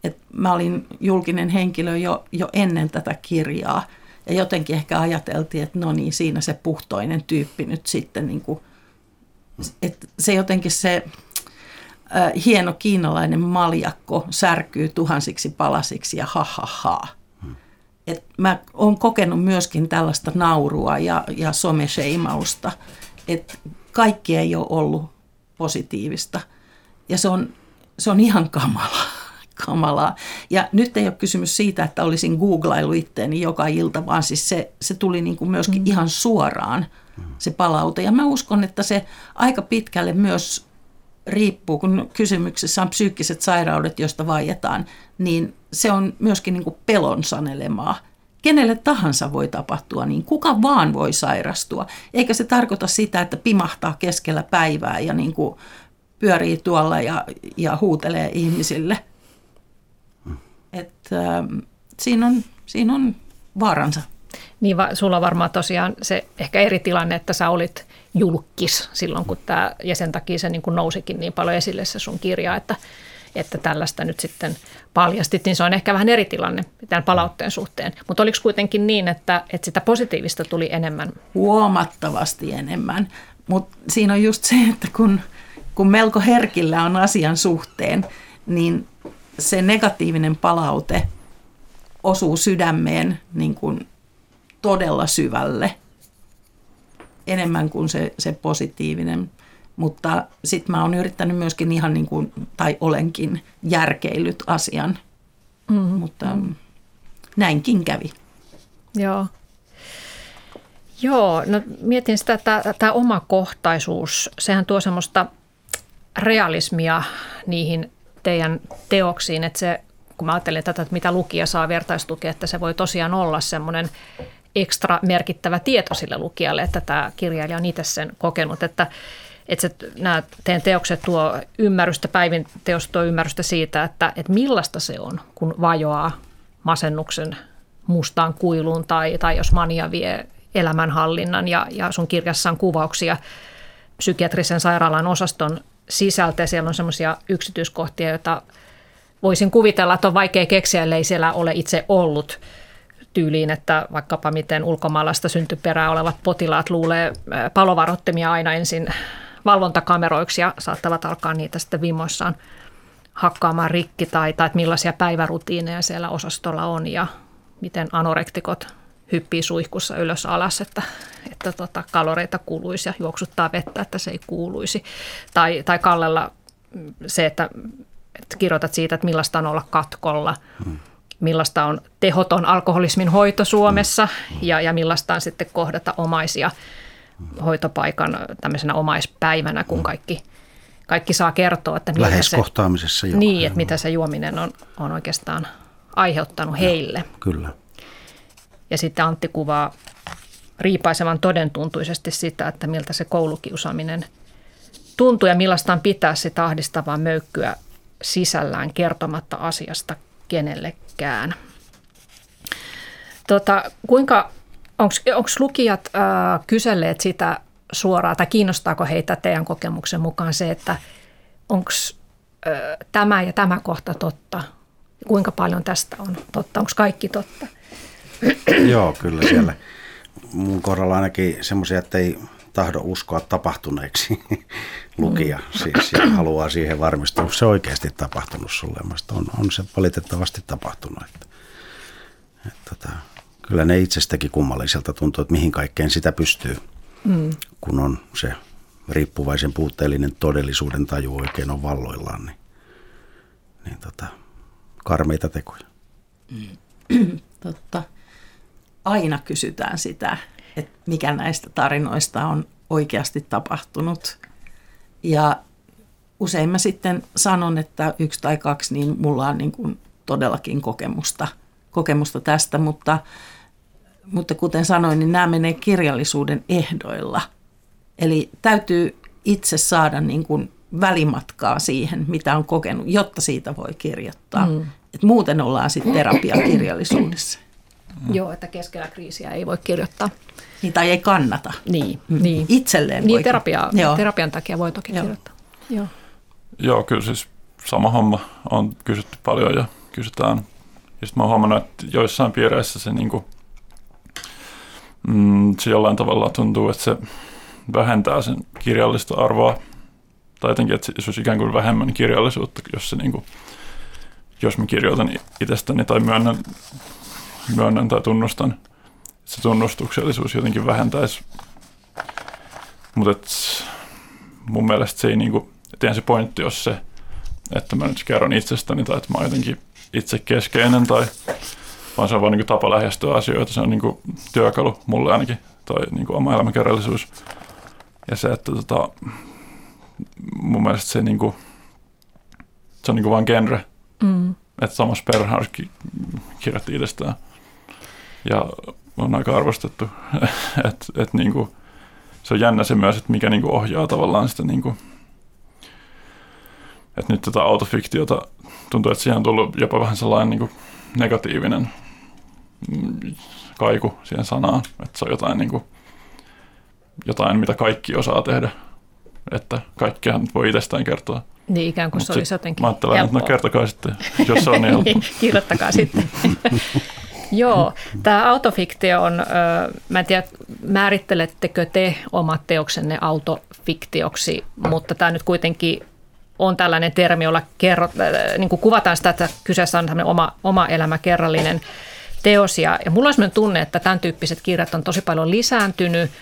Et mä olin julkinen henkilö jo, jo ennen tätä kirjaa – ja jotenkin ehkä ajateltiin, että no niin, siinä se puhtoinen tyyppi nyt sitten, niin kuin, että se jotenkin se äh, hieno kiinalainen maljakko särkyy tuhansiksi palasiksi ja ha ha ha. Et mä oon kokenut myöskin tällaista naurua ja, ja someseimausta, että kaikki ei ole ollut positiivista. Ja se on, se on ihan kamalaa kamalaa. Ja nyt ei ole kysymys siitä, että olisin googlailu itteeni joka ilta, vaan siis se, se tuli niin kuin myöskin mm. ihan suoraan se palaute. Ja mä uskon, että se aika pitkälle myös riippuu, kun kysymyksessä on psyykkiset sairaudet, joista vaietaan, niin se on myöskin niin kuin pelon sanelemaa. Kenelle tahansa voi tapahtua, niin kuka vaan voi sairastua. Eikä se tarkoita sitä, että pimahtaa keskellä päivää ja niin kuin pyörii tuolla ja, ja huutelee ihmisille – että äh, siinä, on, siinä on vaaransa. Niin va, sulla varmaan tosiaan se ehkä eri tilanne, että sä olit julkis silloin, kun tämä, ja sen takia se niin kuin nousikin niin paljon esille se sun kirja, että, että tällaista nyt sitten paljastit, niin se on ehkä vähän eri tilanne tämän palautteen suhteen. Mutta oliko kuitenkin niin, että, että sitä positiivista tuli enemmän? Huomattavasti enemmän, mutta siinä on just se, että kun, kun melko herkillä on asian suhteen, niin se negatiivinen palaute osuu sydämeen niin kuin todella syvälle enemmän kuin se, se positiivinen. Mutta sitten mä oon yrittänyt myöskin ihan niin kuin, tai olenkin järkeillyt asian, mm-hmm. mutta näinkin kävi. Joo. Joo, no mietin sitä, että tämä omakohtaisuus, sehän tuo semmoista realismia niihin teidän teoksiin, että se, kun mä ajattelen tätä, että mitä lukija saa vertaistukea, että se voi tosiaan olla semmoinen ekstra merkittävä tieto sille lukijalle, että tämä kirjailija on itse sen kokenut, että, että se, nämä teidän teokset tuo ymmärrystä, päivin teos tuo ymmärrystä siitä, että, että millaista se on, kun vajoaa masennuksen mustaan kuiluun tai, tai jos mania vie elämänhallinnan ja, ja sun kirjassa on kuvauksia psykiatrisen sairaalan osaston sisältä ja siellä on semmoisia yksityiskohtia, joita voisin kuvitella, että on vaikea keksiä, ellei siellä ole itse ollut tyyliin, että vaikkapa miten ulkomaalaista syntyperää olevat potilaat luulee palovarottimia aina ensin valvontakameroiksi ja saattavat alkaa niitä sitten vimoissaan hakkaamaan rikki tai, tai että millaisia päivärutiineja siellä osastolla on ja miten anorektikot hyppii suihkussa ylös alas, että, että tota, kaloreita kuluisi ja juoksuttaa vettä, että se ei kuuluisi. Tai, tai Kallella se, että, että kirjoitat siitä, että millaista on olla katkolla. Hmm. millaista on tehoton alkoholismin hoito Suomessa ja, ja millaista on sitten kohdata omaisia hoitopaikan tämmöisenä omaispäivänä, kun kaikki, kaikki saa kertoa, että mitä se, kohtaamisessa jo. Niin, että mitä se juominen on, on oikeastaan aiheuttanut heille. Kyllä. Ja sitten Antti kuvaa riipaisevan todentuntuisesti sitä, että miltä se koulukiusaaminen tuntuu ja millaista on pitää sitä ahdistavaa möykkyä sisällään kertomatta asiasta kenellekään. Tota, kuinka, onko lukijat äh, kyselleet sitä suoraan tai kiinnostaako heitä teidän kokemuksen mukaan se, että onko äh, tämä ja tämä kohta totta? Kuinka paljon tästä on totta? Onko kaikki totta? Joo, kyllä siellä mun kohdalla ainakin semmoisia, että ei tahdo uskoa tapahtuneeksi lukija. Siis haluaa siihen varmistua, onko se oikeasti tapahtunut sulle. On, on se valitettavasti tapahtunut. Että, että, että, tota, kyllä ne itsestäkin kummalliselta tuntuu, että mihin kaikkeen sitä pystyy, mm. kun on se riippuvaisen puutteellinen todellisuuden taju oikein on valloillaan. Niin, niin tota, karmeita tekoja. Mm. Totta aina kysytään sitä, että mikä näistä tarinoista on oikeasti tapahtunut. Ja usein mä sitten sanon, että yksi tai kaksi, niin mulla on niin kuin todellakin kokemusta, kokemusta tästä, mutta, mutta kuten sanoin, niin nämä menee kirjallisuuden ehdoilla. Eli täytyy itse saada niin kuin välimatkaa siihen, mitä on kokenut, jotta siitä voi kirjoittaa. Mm. Et muuten ollaan sitten terapiakirjallisuudessa. Mm. Joo, että keskellä kriisiä ei voi kirjoittaa. Niin, tai ei kannata. Niin, mm. niin. Itselleen Niin, terapia, terapian takia voi toki Joo. kirjoittaa. Joo. Joo, kyllä siis sama homma on kysytty paljon ja kysytään. Ja sitten mä oon huomannut, että joissain piireissä se, niinku, mm, se jollain tavalla tuntuu, että se vähentää sen kirjallista arvoa. Tai jotenkin, että se olisi ikään kuin vähemmän kirjallisuutta, jos, se, niinku, jos mä kirjoitan itsestäni tai myönnän myönnän tai tunnustan. Se tunnustuksellisuus jotenkin vähentäisi. Mutta mun mielestä se ei niinku, et se pointti ole se, että mä nyt kerron itsestäni tai että mä oon jotenkin itse keskeinen tai vaan se on vaan niinku tapa lähestyä asioita. Se on niinku työkalu mulle ainakin, tai niinku oma elämäkerrallisuus. Ja se, että tota, mun mielestä se, niinku, se on niinku vaan genre. Mm. Että Thomas Bernhard kirjoitti itsestään ja on aika arvostettu. et, et niinku, se on jännä se myös, että mikä niinku ohjaa tavallaan sitä, niinku, että nyt tätä autofiktiota tuntuu, että siihen on tullut jopa vähän sellainen niinku negatiivinen kaiku siihen sanaan, että se on jotain, niinku, jotain mitä kaikki osaa tehdä, että kaikkea nyt voi itsestään kertoa. Niin ikään kuin Mut se olisi jotenkin Mä ajattelen, helppoa. että no kertokaa sitten, jos se on niin helppo. Kirjoittakaa sitten. Joo, tämä autofiktio on, mä en tiedä määrittelettekö te omat teoksenne autofiktioksi, mutta tämä nyt kuitenkin on tällainen termi, jolla kerrot, niin kuin kuvataan sitä, että kyseessä on oma, oma elämä kerrallinen teos. Ja, ja mulla on sellainen tunne, että tämän tyyppiset kirjat on tosi paljon lisääntynyt –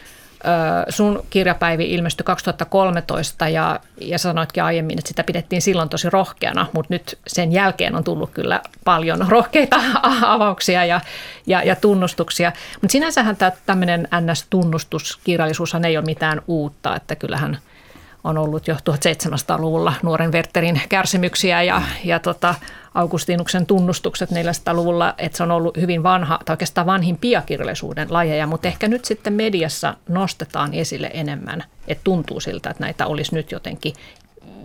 sun kirjapäivi ilmestyi 2013 ja, ja sanoitkin aiemmin, että sitä pidettiin silloin tosi rohkeana, mutta nyt sen jälkeen on tullut kyllä paljon rohkeita avauksia ja, ja, ja tunnustuksia. Mutta sinänsähän tämmöinen NS-tunnustuskirjallisuushan ei ole mitään uutta, että kyllähän – on ollut jo 1700-luvulla nuoren Werterin kärsimyksiä ja, ja tota, Augustinuksen tunnustukset 400-luvulla, että se on ollut hyvin vanha tai oikeastaan vanhimpia kirjallisuuden lajeja, mutta ehkä nyt sitten mediassa nostetaan esille enemmän, että tuntuu siltä, että näitä olisi nyt jotenkin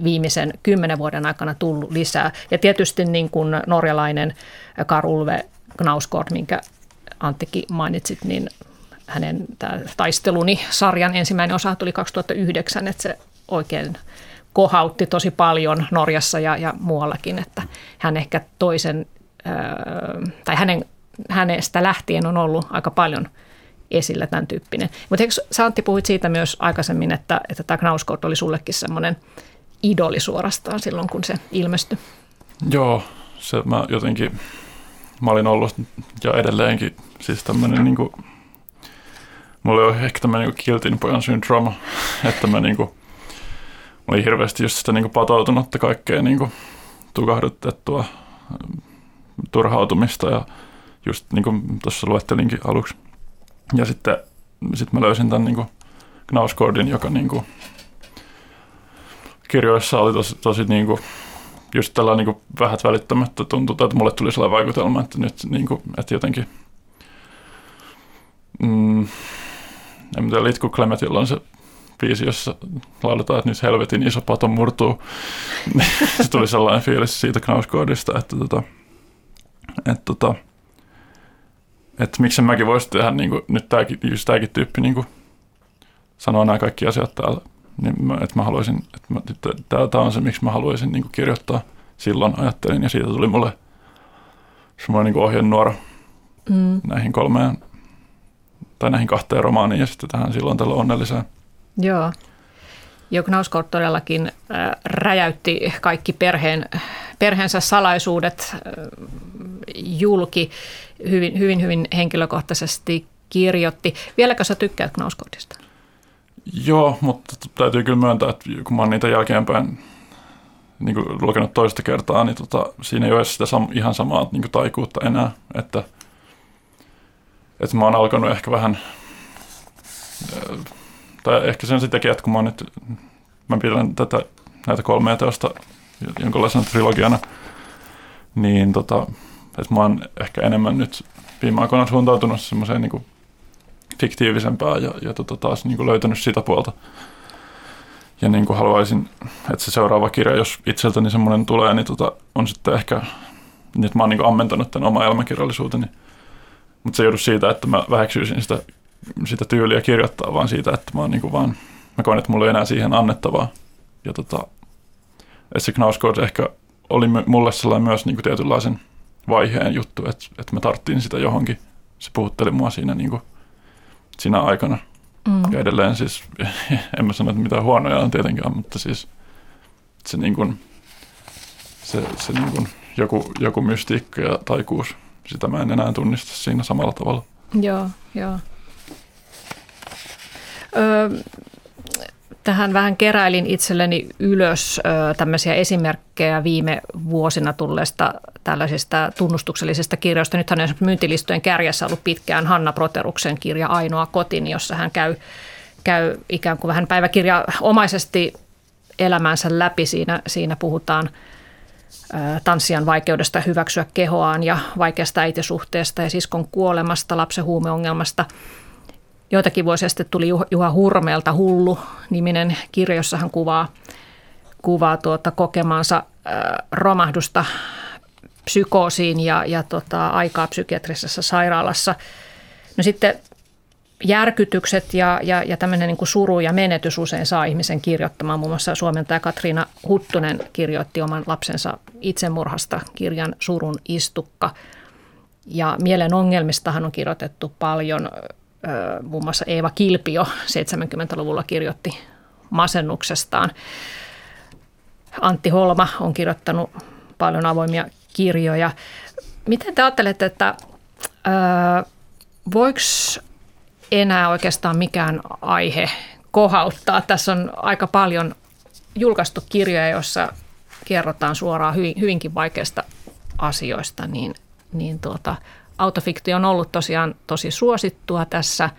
viimeisen kymmenen vuoden aikana tullut lisää. Ja tietysti niin kuin norjalainen Karulve Knausgård, minkä Anttikin mainitsit, niin hänen taisteluni sarjan ensimmäinen osa tuli 2009, että se oikein kohautti tosi paljon Norjassa ja, ja muuallakin, että hän ehkä toisen, tai hänen, hänestä lähtien on ollut aika paljon esillä tämän tyyppinen. Mutta eikö Santti puhuit siitä myös aikaisemmin, että, että tämä Knausgård oli sullekin semmoinen idoli suorastaan silloin, kun se ilmestyi? Joo, se mä jotenkin, mä olin ollut ja edelleenkin siis tämmöinen niin kuin, mulla oli ehkä tämmöinen niin kiltin pojan syndrooma, että mä niin kuin, oli hirveästi just sitä niin patoutunutta kaikkea niin tukahdutettua turhautumista ja just niin kuin tuossa luettelinkin aluksi. Ja sitten sit mä löysin tämän niin Knauskordin, joka niin kuin kirjoissa oli tosi, tosi niin kuin, just tällainen niin vähät välittämättä tuntuu, että mulle tuli sellainen vaikutelma, että nyt niin kuin, että jotenkin mm, en tiedä, Litku Clemetillä on se biisi, jossa lauletaan, että nyt helvetin iso pato murtuu. se tuli sellainen fiilis siitä Knauskoodista, että, tota, että, tota, että miksen mäkin voisi tehdä niin kuin, nyt tämäkin, just tämäkin tyyppi niin kuin, sanoa nämä kaikki asiat täällä. Niin mä, että mä haluaisin, että, mä, että tämä on se, miksi mä haluaisin niin kuin, kirjoittaa silloin ajattelin ja siitä tuli mulle semmoinen niin ohjenuora mm. näihin kolmeen tai näihin kahteen romaaniin ja sitten tähän silloin tällä onnelliseen. Joo. Joknauskort todellakin äh, räjäytti kaikki perheen, perheensä salaisuudet äh, julki, hyvin, hyvin, hyvin henkilökohtaisesti kirjoitti. Vieläkö sä tykkäät Knauskortista? Joo, mutta täytyy kyllä myöntää, että kun mä oon niitä jälkeenpäin niin kuin lukenut toista kertaa, niin tota, siinä ei ole sitä sam- ihan samaa niin kuin taikuutta enää, että, että mä oon alkanut ehkä vähän tai ehkä sen sitäkin, että kun mä, nyt, mä pidän tätä, näitä kolmea teosta jonkinlaisena trilogiana, niin tota, että mä oon ehkä enemmän nyt viime aikoina suuntautunut semmoiseen niin fiktiivisempään ja, ja tota, taas niin kuin löytänyt sitä puolta. Ja niin kuin haluaisin, että se seuraava kirja, jos itseltäni semmoinen tulee, niin tota, on sitten ehkä, nyt mä oon niin ammentanut tämän oma elämäkirjallisuuteni. Mutta se joudu siitä, että mä väheksyisin sitä sitä tyyliä kirjoittaa, vaan siitä, että mä, niin kuin vaan, mä koen, että mulla ei enää siihen annettavaa. Ja tota, että se Knausgård ehkä oli mulle sellainen myös niin kuin tietynlaisen vaiheen juttu, että, että mä tarttiin sitä johonkin. Se puhutteli mua siinä, niin kuin, siinä aikana. Mm. Ja edelleen siis, en mä sano, että mitään huonoja on tietenkään, mutta siis se, niin kuin, se, se niin kuin, joku, joku mystiikka ja taikuus, sitä mä en enää tunnista siinä samalla tavalla. Joo, joo. Tähän vähän keräilin itselleni ylös tämmöisiä esimerkkejä viime vuosina tulleista tällaisista tunnustuksellisista kirjoista. Nythän on myyntilistojen kärjessä ollut pitkään Hanna Proteruksen kirja Ainoa kotin, jossa hän käy, käy ikään kuin vähän päiväkirjaomaisesti elämänsä läpi. Siinä, siinä puhutaan tanssijan vaikeudesta hyväksyä kehoaan ja vaikeasta äitisuhteesta ja siskon kuolemasta, lapsen huumeongelmasta – Joitakin vuosia sitten tuli Juha Hurmeelta Hullu-niminen kirja, jossa hän kuvaa, kuvaa tuota kokemaansa romahdusta psykoosiin ja, ja tota, aikaa psykiatrisessa sairaalassa. No sitten järkytykset ja, ja, ja tämmöinen niin suru ja menetys usein saa ihmisen kirjoittamaan. Muun muassa suomentaja Katriina Huttunen kirjoitti oman lapsensa itsemurhasta kirjan Surun istukka. Ja mielen ongelmistahan on kirjoitettu paljon muun muassa Eeva Kilpio 70-luvulla kirjoitti masennuksestaan. Antti Holma on kirjoittanut paljon avoimia kirjoja. Miten te ajattelette, että voiko enää oikeastaan mikään aihe kohauttaa? Tässä on aika paljon julkaistu kirjoja, joissa kerrotaan suoraan hyvin, hyvinkin vaikeista asioista, niin, niin tuota, autofiktio on ollut tosiaan tosi suosittua tässä,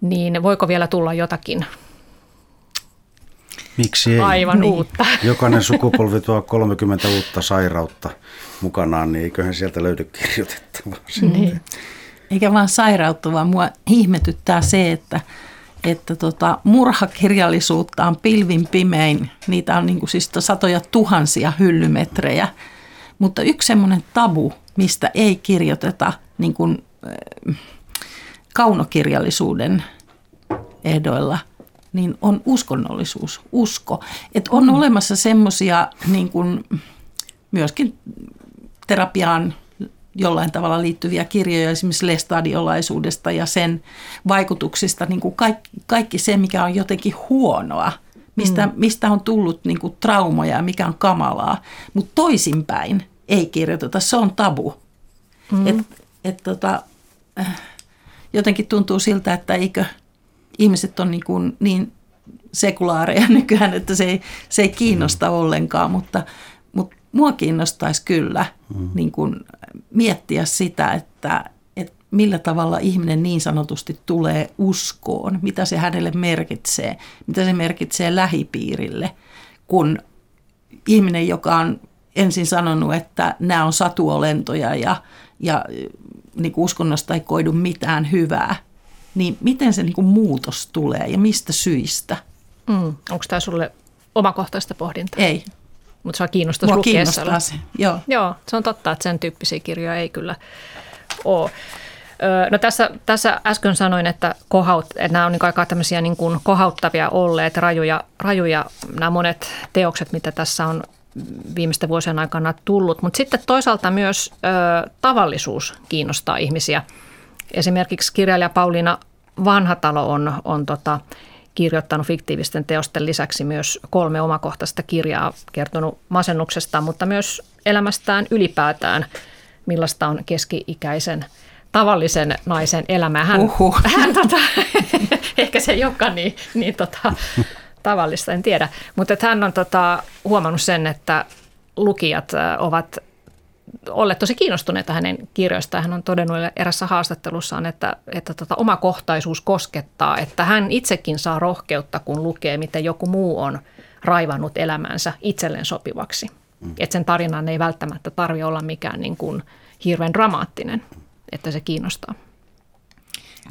niin voiko vielä tulla jotakin Miksi ei? aivan niin. uutta? Jokainen sukupolvi tuo 30 uutta sairautta mukanaan, niin eiköhän sieltä löydy kirjoitettavaa. Niin. Eikä vaan sairautta, vaan mua ihmetyttää se, että, että tota, murhakirjallisuutta on pilvin pimein. Niitä on niin kuin siis satoja tuhansia hyllymetrejä. Mutta yksi semmoinen tabu – mistä ei kirjoiteta niin kuin, äh, kaunokirjallisuuden ehdoilla, niin on uskonnollisuus, usko. Että on mm. olemassa semmoisia niin kuin, myöskin terapiaan jollain tavalla liittyviä kirjoja esimerkiksi lestadiolaisuudesta ja sen vaikutuksista, niin kuin kaikki, kaikki se, mikä on jotenkin huonoa, mistä, mm. mistä on tullut niin kuin traumoja ja mikä on kamalaa, mutta toisinpäin – ei kirjoiteta, se on tabu. Mm. Et, et tota, äh, jotenkin tuntuu siltä, että eikö ihmiset on niin, kuin niin sekulaareja nykyään, että se ei, se ei kiinnosta mm. ollenkaan, mutta, mutta mua kiinnostaisi kyllä mm. niin kuin miettiä sitä, että, että millä tavalla ihminen niin sanotusti tulee uskoon, mitä se hänelle merkitsee, mitä se merkitsee lähipiirille, kun ihminen, joka on ensin sanonut, että nämä on satuolentoja ja, ja niin kuin uskonnosta ei koidu mitään hyvää, niin miten se niin kuin muutos tulee ja mistä syistä? Mm. Onko tämä sulle omakohtaista pohdintaa? Ei. Mutta saa kiinnostaa lukea kiinnostaa se, joo. Joo, se on totta, että sen tyyppisiä kirjoja ei kyllä ole. No tässä, tässä äsken sanoin, että, kohaut, että nämä on niin aika tämmöisiä niin kuin kohauttavia olleet, rajuja, rajuja nämä monet teokset, mitä tässä on viimeisten vuosien aikana tullut. Mutta sitten toisaalta myös ö, tavallisuus kiinnostaa ihmisiä. Esimerkiksi kirjailija Pauliina Vanhatalo on, on tota, kirjoittanut fiktiivisten teosten lisäksi myös kolme omakohtaista kirjaa, kertonut masennuksesta, mutta myös elämästään ylipäätään, millaista on keski-ikäisen tavallisen naisen elämä. Hän, Uhuh. hän tota, ehkä se ei olekaan niin, niin tota, tavallista, en tiedä. Mutta hän on tota, huomannut sen, että lukijat ovat olleet tosi kiinnostuneita hänen kirjoistaan. Hän on todennut erässä haastattelussaan, että, että tota, omakohtaisuus koskettaa, että hän itsekin saa rohkeutta, kun lukee, miten joku muu on raivannut elämänsä itselleen sopivaksi. Mm. Että sen tarinan ei välttämättä tarvi olla mikään niin kuin hirveän dramaattinen, että se kiinnostaa.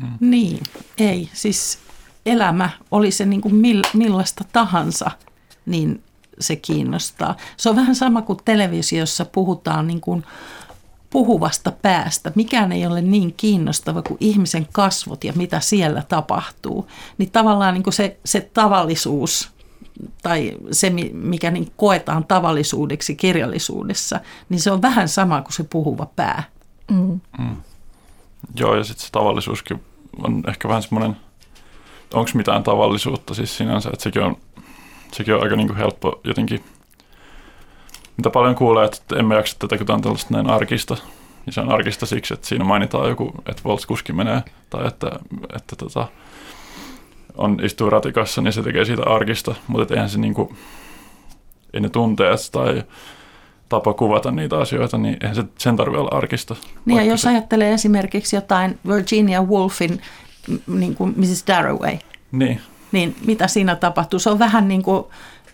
Mm. Niin, ei. Siis elämä, oli se niin kuin millaista tahansa, niin se kiinnostaa. Se on vähän sama kuin televisiossa puhutaan niin kuin puhuvasta päästä. Mikään ei ole niin kiinnostava kuin ihmisen kasvot ja mitä siellä tapahtuu. Niin tavallaan niin kuin se, se tavallisuus tai se, mikä niin koetaan tavallisuudeksi kirjallisuudessa, niin se on vähän sama kuin se puhuva pää. Mm. Mm. Joo, ja sitten se tavallisuuskin on ehkä vähän semmoinen, onko mitään tavallisuutta siis sinänsä, että sekin on sekin on aika niin kuin helppo jotenkin, mitä paljon kuulee, että emme jaksa tätä, kun tämä on tällaista näin arkista. Ja se on arkista siksi, että siinä mainitaan joku, että Volkskuski menee, tai että, että tota, on, istuu ratikassa, niin se tekee siitä arkista, mutta eihän se niin kuin, ei ne tunteet tai tapa kuvata niitä asioita, niin eihän se sen tarvitse olla arkista. Niin ja jos se... ajattelee esimerkiksi jotain Virginia Woolfin niin kuin Mrs. Darroway, niin niin mitä siinä tapahtuu? Se on vähän niin kuin,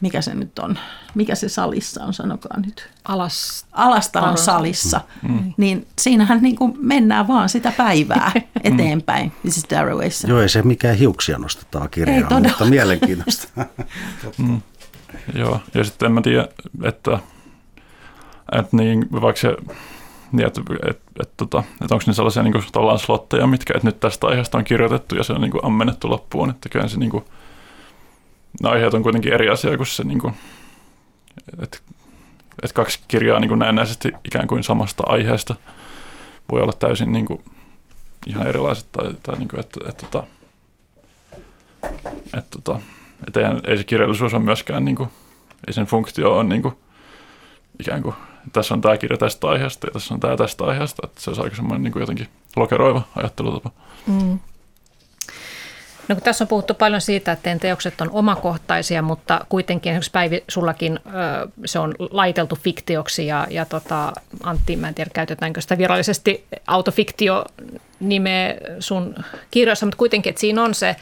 mikä se nyt on, mikä se salissa on, sanokaa nyt. Alas. Alastalon salissa. Mm. mm. Niin siinähän niin kuin mennään vaan sitä päivää eteenpäin, Mrs. Darrowayssa. Joo, ei se mikään hiuksia nostetaan kirjaa, mutta mielenkiintoista. mm. Joo, ja sitten en mä tiedä, että, että niin, vaikka se niin, että, että, että, tota, että onko ne sellaisia niin kuin, slotteja, mitkä että nyt tästä aiheesta on kirjoitettu ja se on niin kuin, ammennettu loppuun, että kyllä se niin kuin, ne aiheet on kuitenkin eri asia kuin se, niin kuin, että, että kaksi kirjaa niin kuin näennäisesti ikään kuin samasta aiheesta voi olla täysin niin kuin, ihan erilaiset tai, tai niin kuin, että, että, että, että, että, että, että ei, ei se kirjallisuus ole myöskään, niin kuin, ei sen funktio on niin kuin, ikään kuin tässä on tämä kirja tästä aiheesta ja tässä on tämä tästä aiheesta. Että se on aika semmoinen niin kuin jotenkin lokeroiva ajattelutapa. Mm. No kun tässä on puhuttu paljon siitä, että teidän teokset on omakohtaisia, mutta kuitenkin esimerkiksi Päivi, sullakin se on laiteltu fiktioksi ja, ja tota, Antti, mä en tiedä käytetäänkö sitä virallisesti autofiktio-nimeä sun kirjoissa, mutta kuitenkin, että siinä on se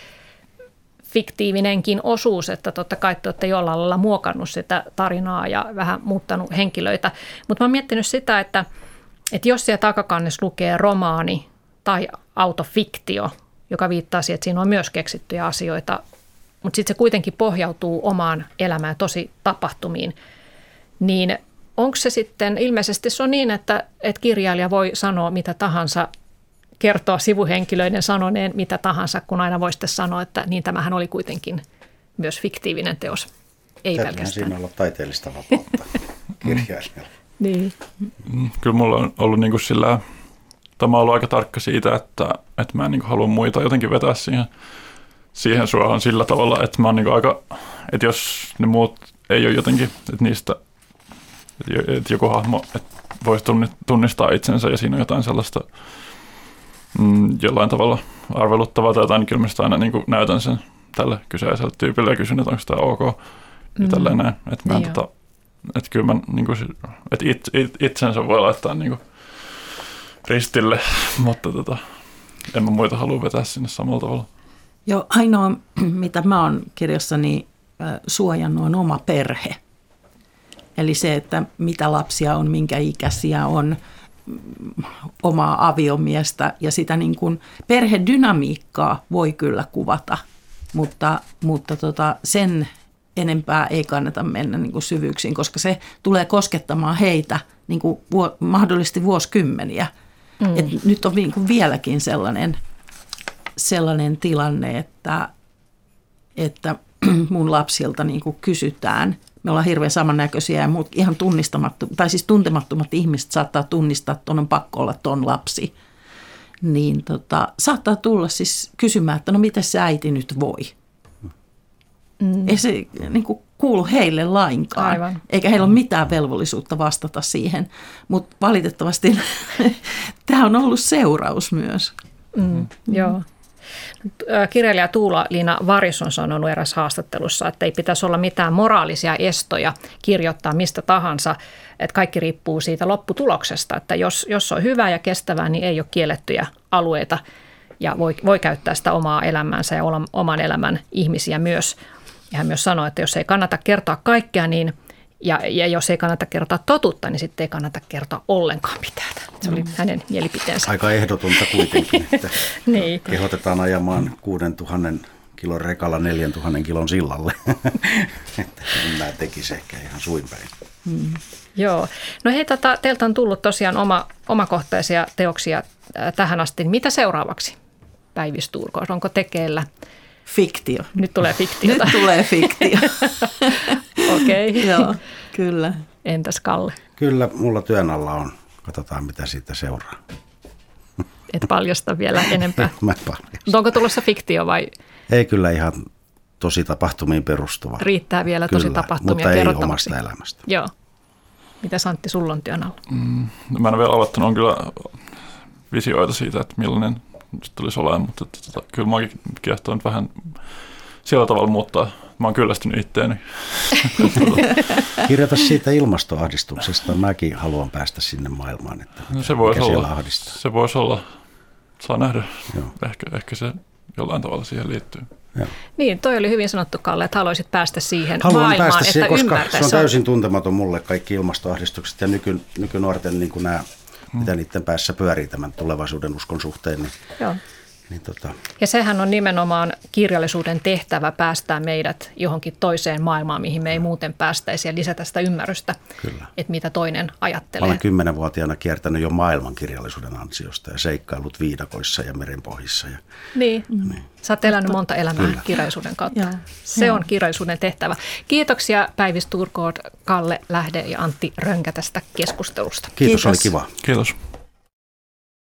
fiktiivinenkin osuus, että totta kai te olette jollain lailla muokannut sitä tarinaa ja vähän muuttanut henkilöitä. Mutta mä oon miettinyt sitä, että, että jos siellä takakannessa lukee romaani tai autofiktio, joka viittaa siihen, että siinä on myös keksittyjä asioita, mutta sitten se kuitenkin pohjautuu omaan elämään tosi tapahtumiin, niin onko se sitten, ilmeisesti se on niin, että, että kirjailija voi sanoa mitä tahansa kertoa sivuhenkilöiden sanoneen mitä tahansa, kun aina voi sitten sanoa, että niin tämähän oli kuitenkin myös fiktiivinen teos. Ei Täytyy pelkästään. siinä olla taiteellista vapautta kirjailijalla. niin. Mm, kyllä mulla on ollut niin kuin sillä, tämä on ollut aika tarkka siitä, että, että mä en niin kuin halua muita jotenkin vetää siihen, siihen suohon sillä tavalla, että mä oon niin aika, että jos ne muut ei ole jotenkin, että niistä, että joku hahmo että voisi tunnistaa itsensä ja siinä on jotain sellaista, mm, jollain tavalla arveluttavaa tai jotain, niin kyllä aina niin näytän sen tälle kyseiselle tyypille ja kysyn, että onko tämä ok ja mm. tälleen näin. Että mä en, tota, Että kyllä mä, niin kuin, että it, it, itsensä voi laittaa niin kuin, ristille, mutta tota, en mä muita halua vetää sinne samalla tavalla. Joo, ainoa mitä mä oon kirjassani suojannut on oma perhe. Eli se, että mitä lapsia on, minkä ikäisiä on, omaa aviomiestä ja sitä niin kuin perhedynamiikkaa voi kyllä kuvata, mutta, mutta tota, sen enempää ei kannata mennä niin kuin syvyyksiin, koska se tulee koskettamaan heitä niin kuin vuo, mahdollisesti vuosikymmeniä. Mm. Et nyt on niin kuin vieläkin sellainen, sellainen tilanne, että, että mun lapsilta niin kuin kysytään. Me ollaan hirveän samannäköisiä ja muut ihan tunnistamattomat, tai siis tuntemattomat ihmiset saattaa tunnistaa, että on pakko olla ton lapsi. Niin tota, saattaa tulla siis kysymään, että no miten se äiti nyt voi? Mm. Ei se niin kuin, kuulu heille lainkaan, Aivan. eikä heillä ole mitään velvollisuutta vastata siihen. Mutta valitettavasti tämä on ollut seuraus myös. Mm, mm. Joo. Kirjailija Tuula-Liina Varis on sanonut eräs haastattelussa, että ei pitäisi olla mitään moraalisia estoja kirjoittaa mistä tahansa, että kaikki riippuu siitä lopputuloksesta, että jos, jos on hyvää ja kestävää, niin ei ole kiellettyjä alueita ja voi, voi käyttää sitä omaa elämäänsä ja oman elämän ihmisiä myös. Ja hän myös sanoi, että jos ei kannata kertoa kaikkea, niin ja, ja jos ei kannata kertoa totuutta, niin sitten ei kannata kertoa ollenkaan mitään. Se oli mm. hänen mielipiteensä. Aika ehdotonta kuitenkin, että niin. kehotetaan ajamaan 6000 kilon rekalla 4000 kilon sillalle. että mä tekisin ehkä ihan suinpäin. Mm. Joo. No hei, tota, teiltä on tullut tosiaan oma, omakohtaisia teoksia äh, tähän asti. Mitä seuraavaksi Päivi Onko tekeillä Fiktio. Nyt tulee fiktiota. Nyt tulee fiktio. Okei. Okay. Joo, kyllä. Entäs Kalle? Kyllä, mulla työn alla on. Katsotaan, mitä siitä seuraa. Et paljasta vielä enempää. Mä paljasta. Onko tulossa fiktio vai? Ei kyllä ihan tosi tapahtumiin perustuva. Riittää vielä kyllä, tosi tapahtumia mutta ei omasta elämästä. Joo. Mitä Santti, sulla on työn alla? Mm, no mä en ole vielä aloittanut, on kyllä visioita siitä, että millainen se tulisi olemaan, mutta tota, kyllä mä kiehtoo nyt vähän sillä tavalla muuttaa. Mä oon kyllästynyt itteeni. Kirjoita siitä ilmastoahdistuksesta. Mäkin haluan päästä sinne maailmaan. Että no se voisi olla. Se voisi olla. Saa nähdä. Joo. Ehkä, ehkä se jollain tavalla siihen liittyy. Joo. Niin, toi oli hyvin sanottu, Kalle, että haluaisit päästä siihen Haluan maailmaan, päästä siihen, että koska se on täysin tuntematon mulle kaikki ilmastoahdistukset ja nyky, nykynuorten niin nämä mm. mitä niiden päässä pyörii tämän tulevaisuuden uskon suhteen. Niin, Joo. Niin tota. Ja sehän on nimenomaan kirjallisuuden tehtävä päästää meidät johonkin toiseen maailmaan, mihin me ei muuten päästäisi ja lisätä sitä ymmärrystä, Kyllä. että mitä toinen ajattelee. Mä olen kymmenenvuotiaana kiertänyt jo maailman kirjallisuuden ansiosta ja seikkailut viidakoissa ja merenpohjissa. Ja, niin. niin. Sä oot elänyt monta elämää Kyllä. kirjallisuuden kautta. Ja. Se ja. on kirjallisuuden tehtävä. Kiitoksia Päivi Sturkood, Kalle Lähde ja Antti Rönkä tästä keskustelusta. Kiitos, Kiitos. oli kiva. Kiitos.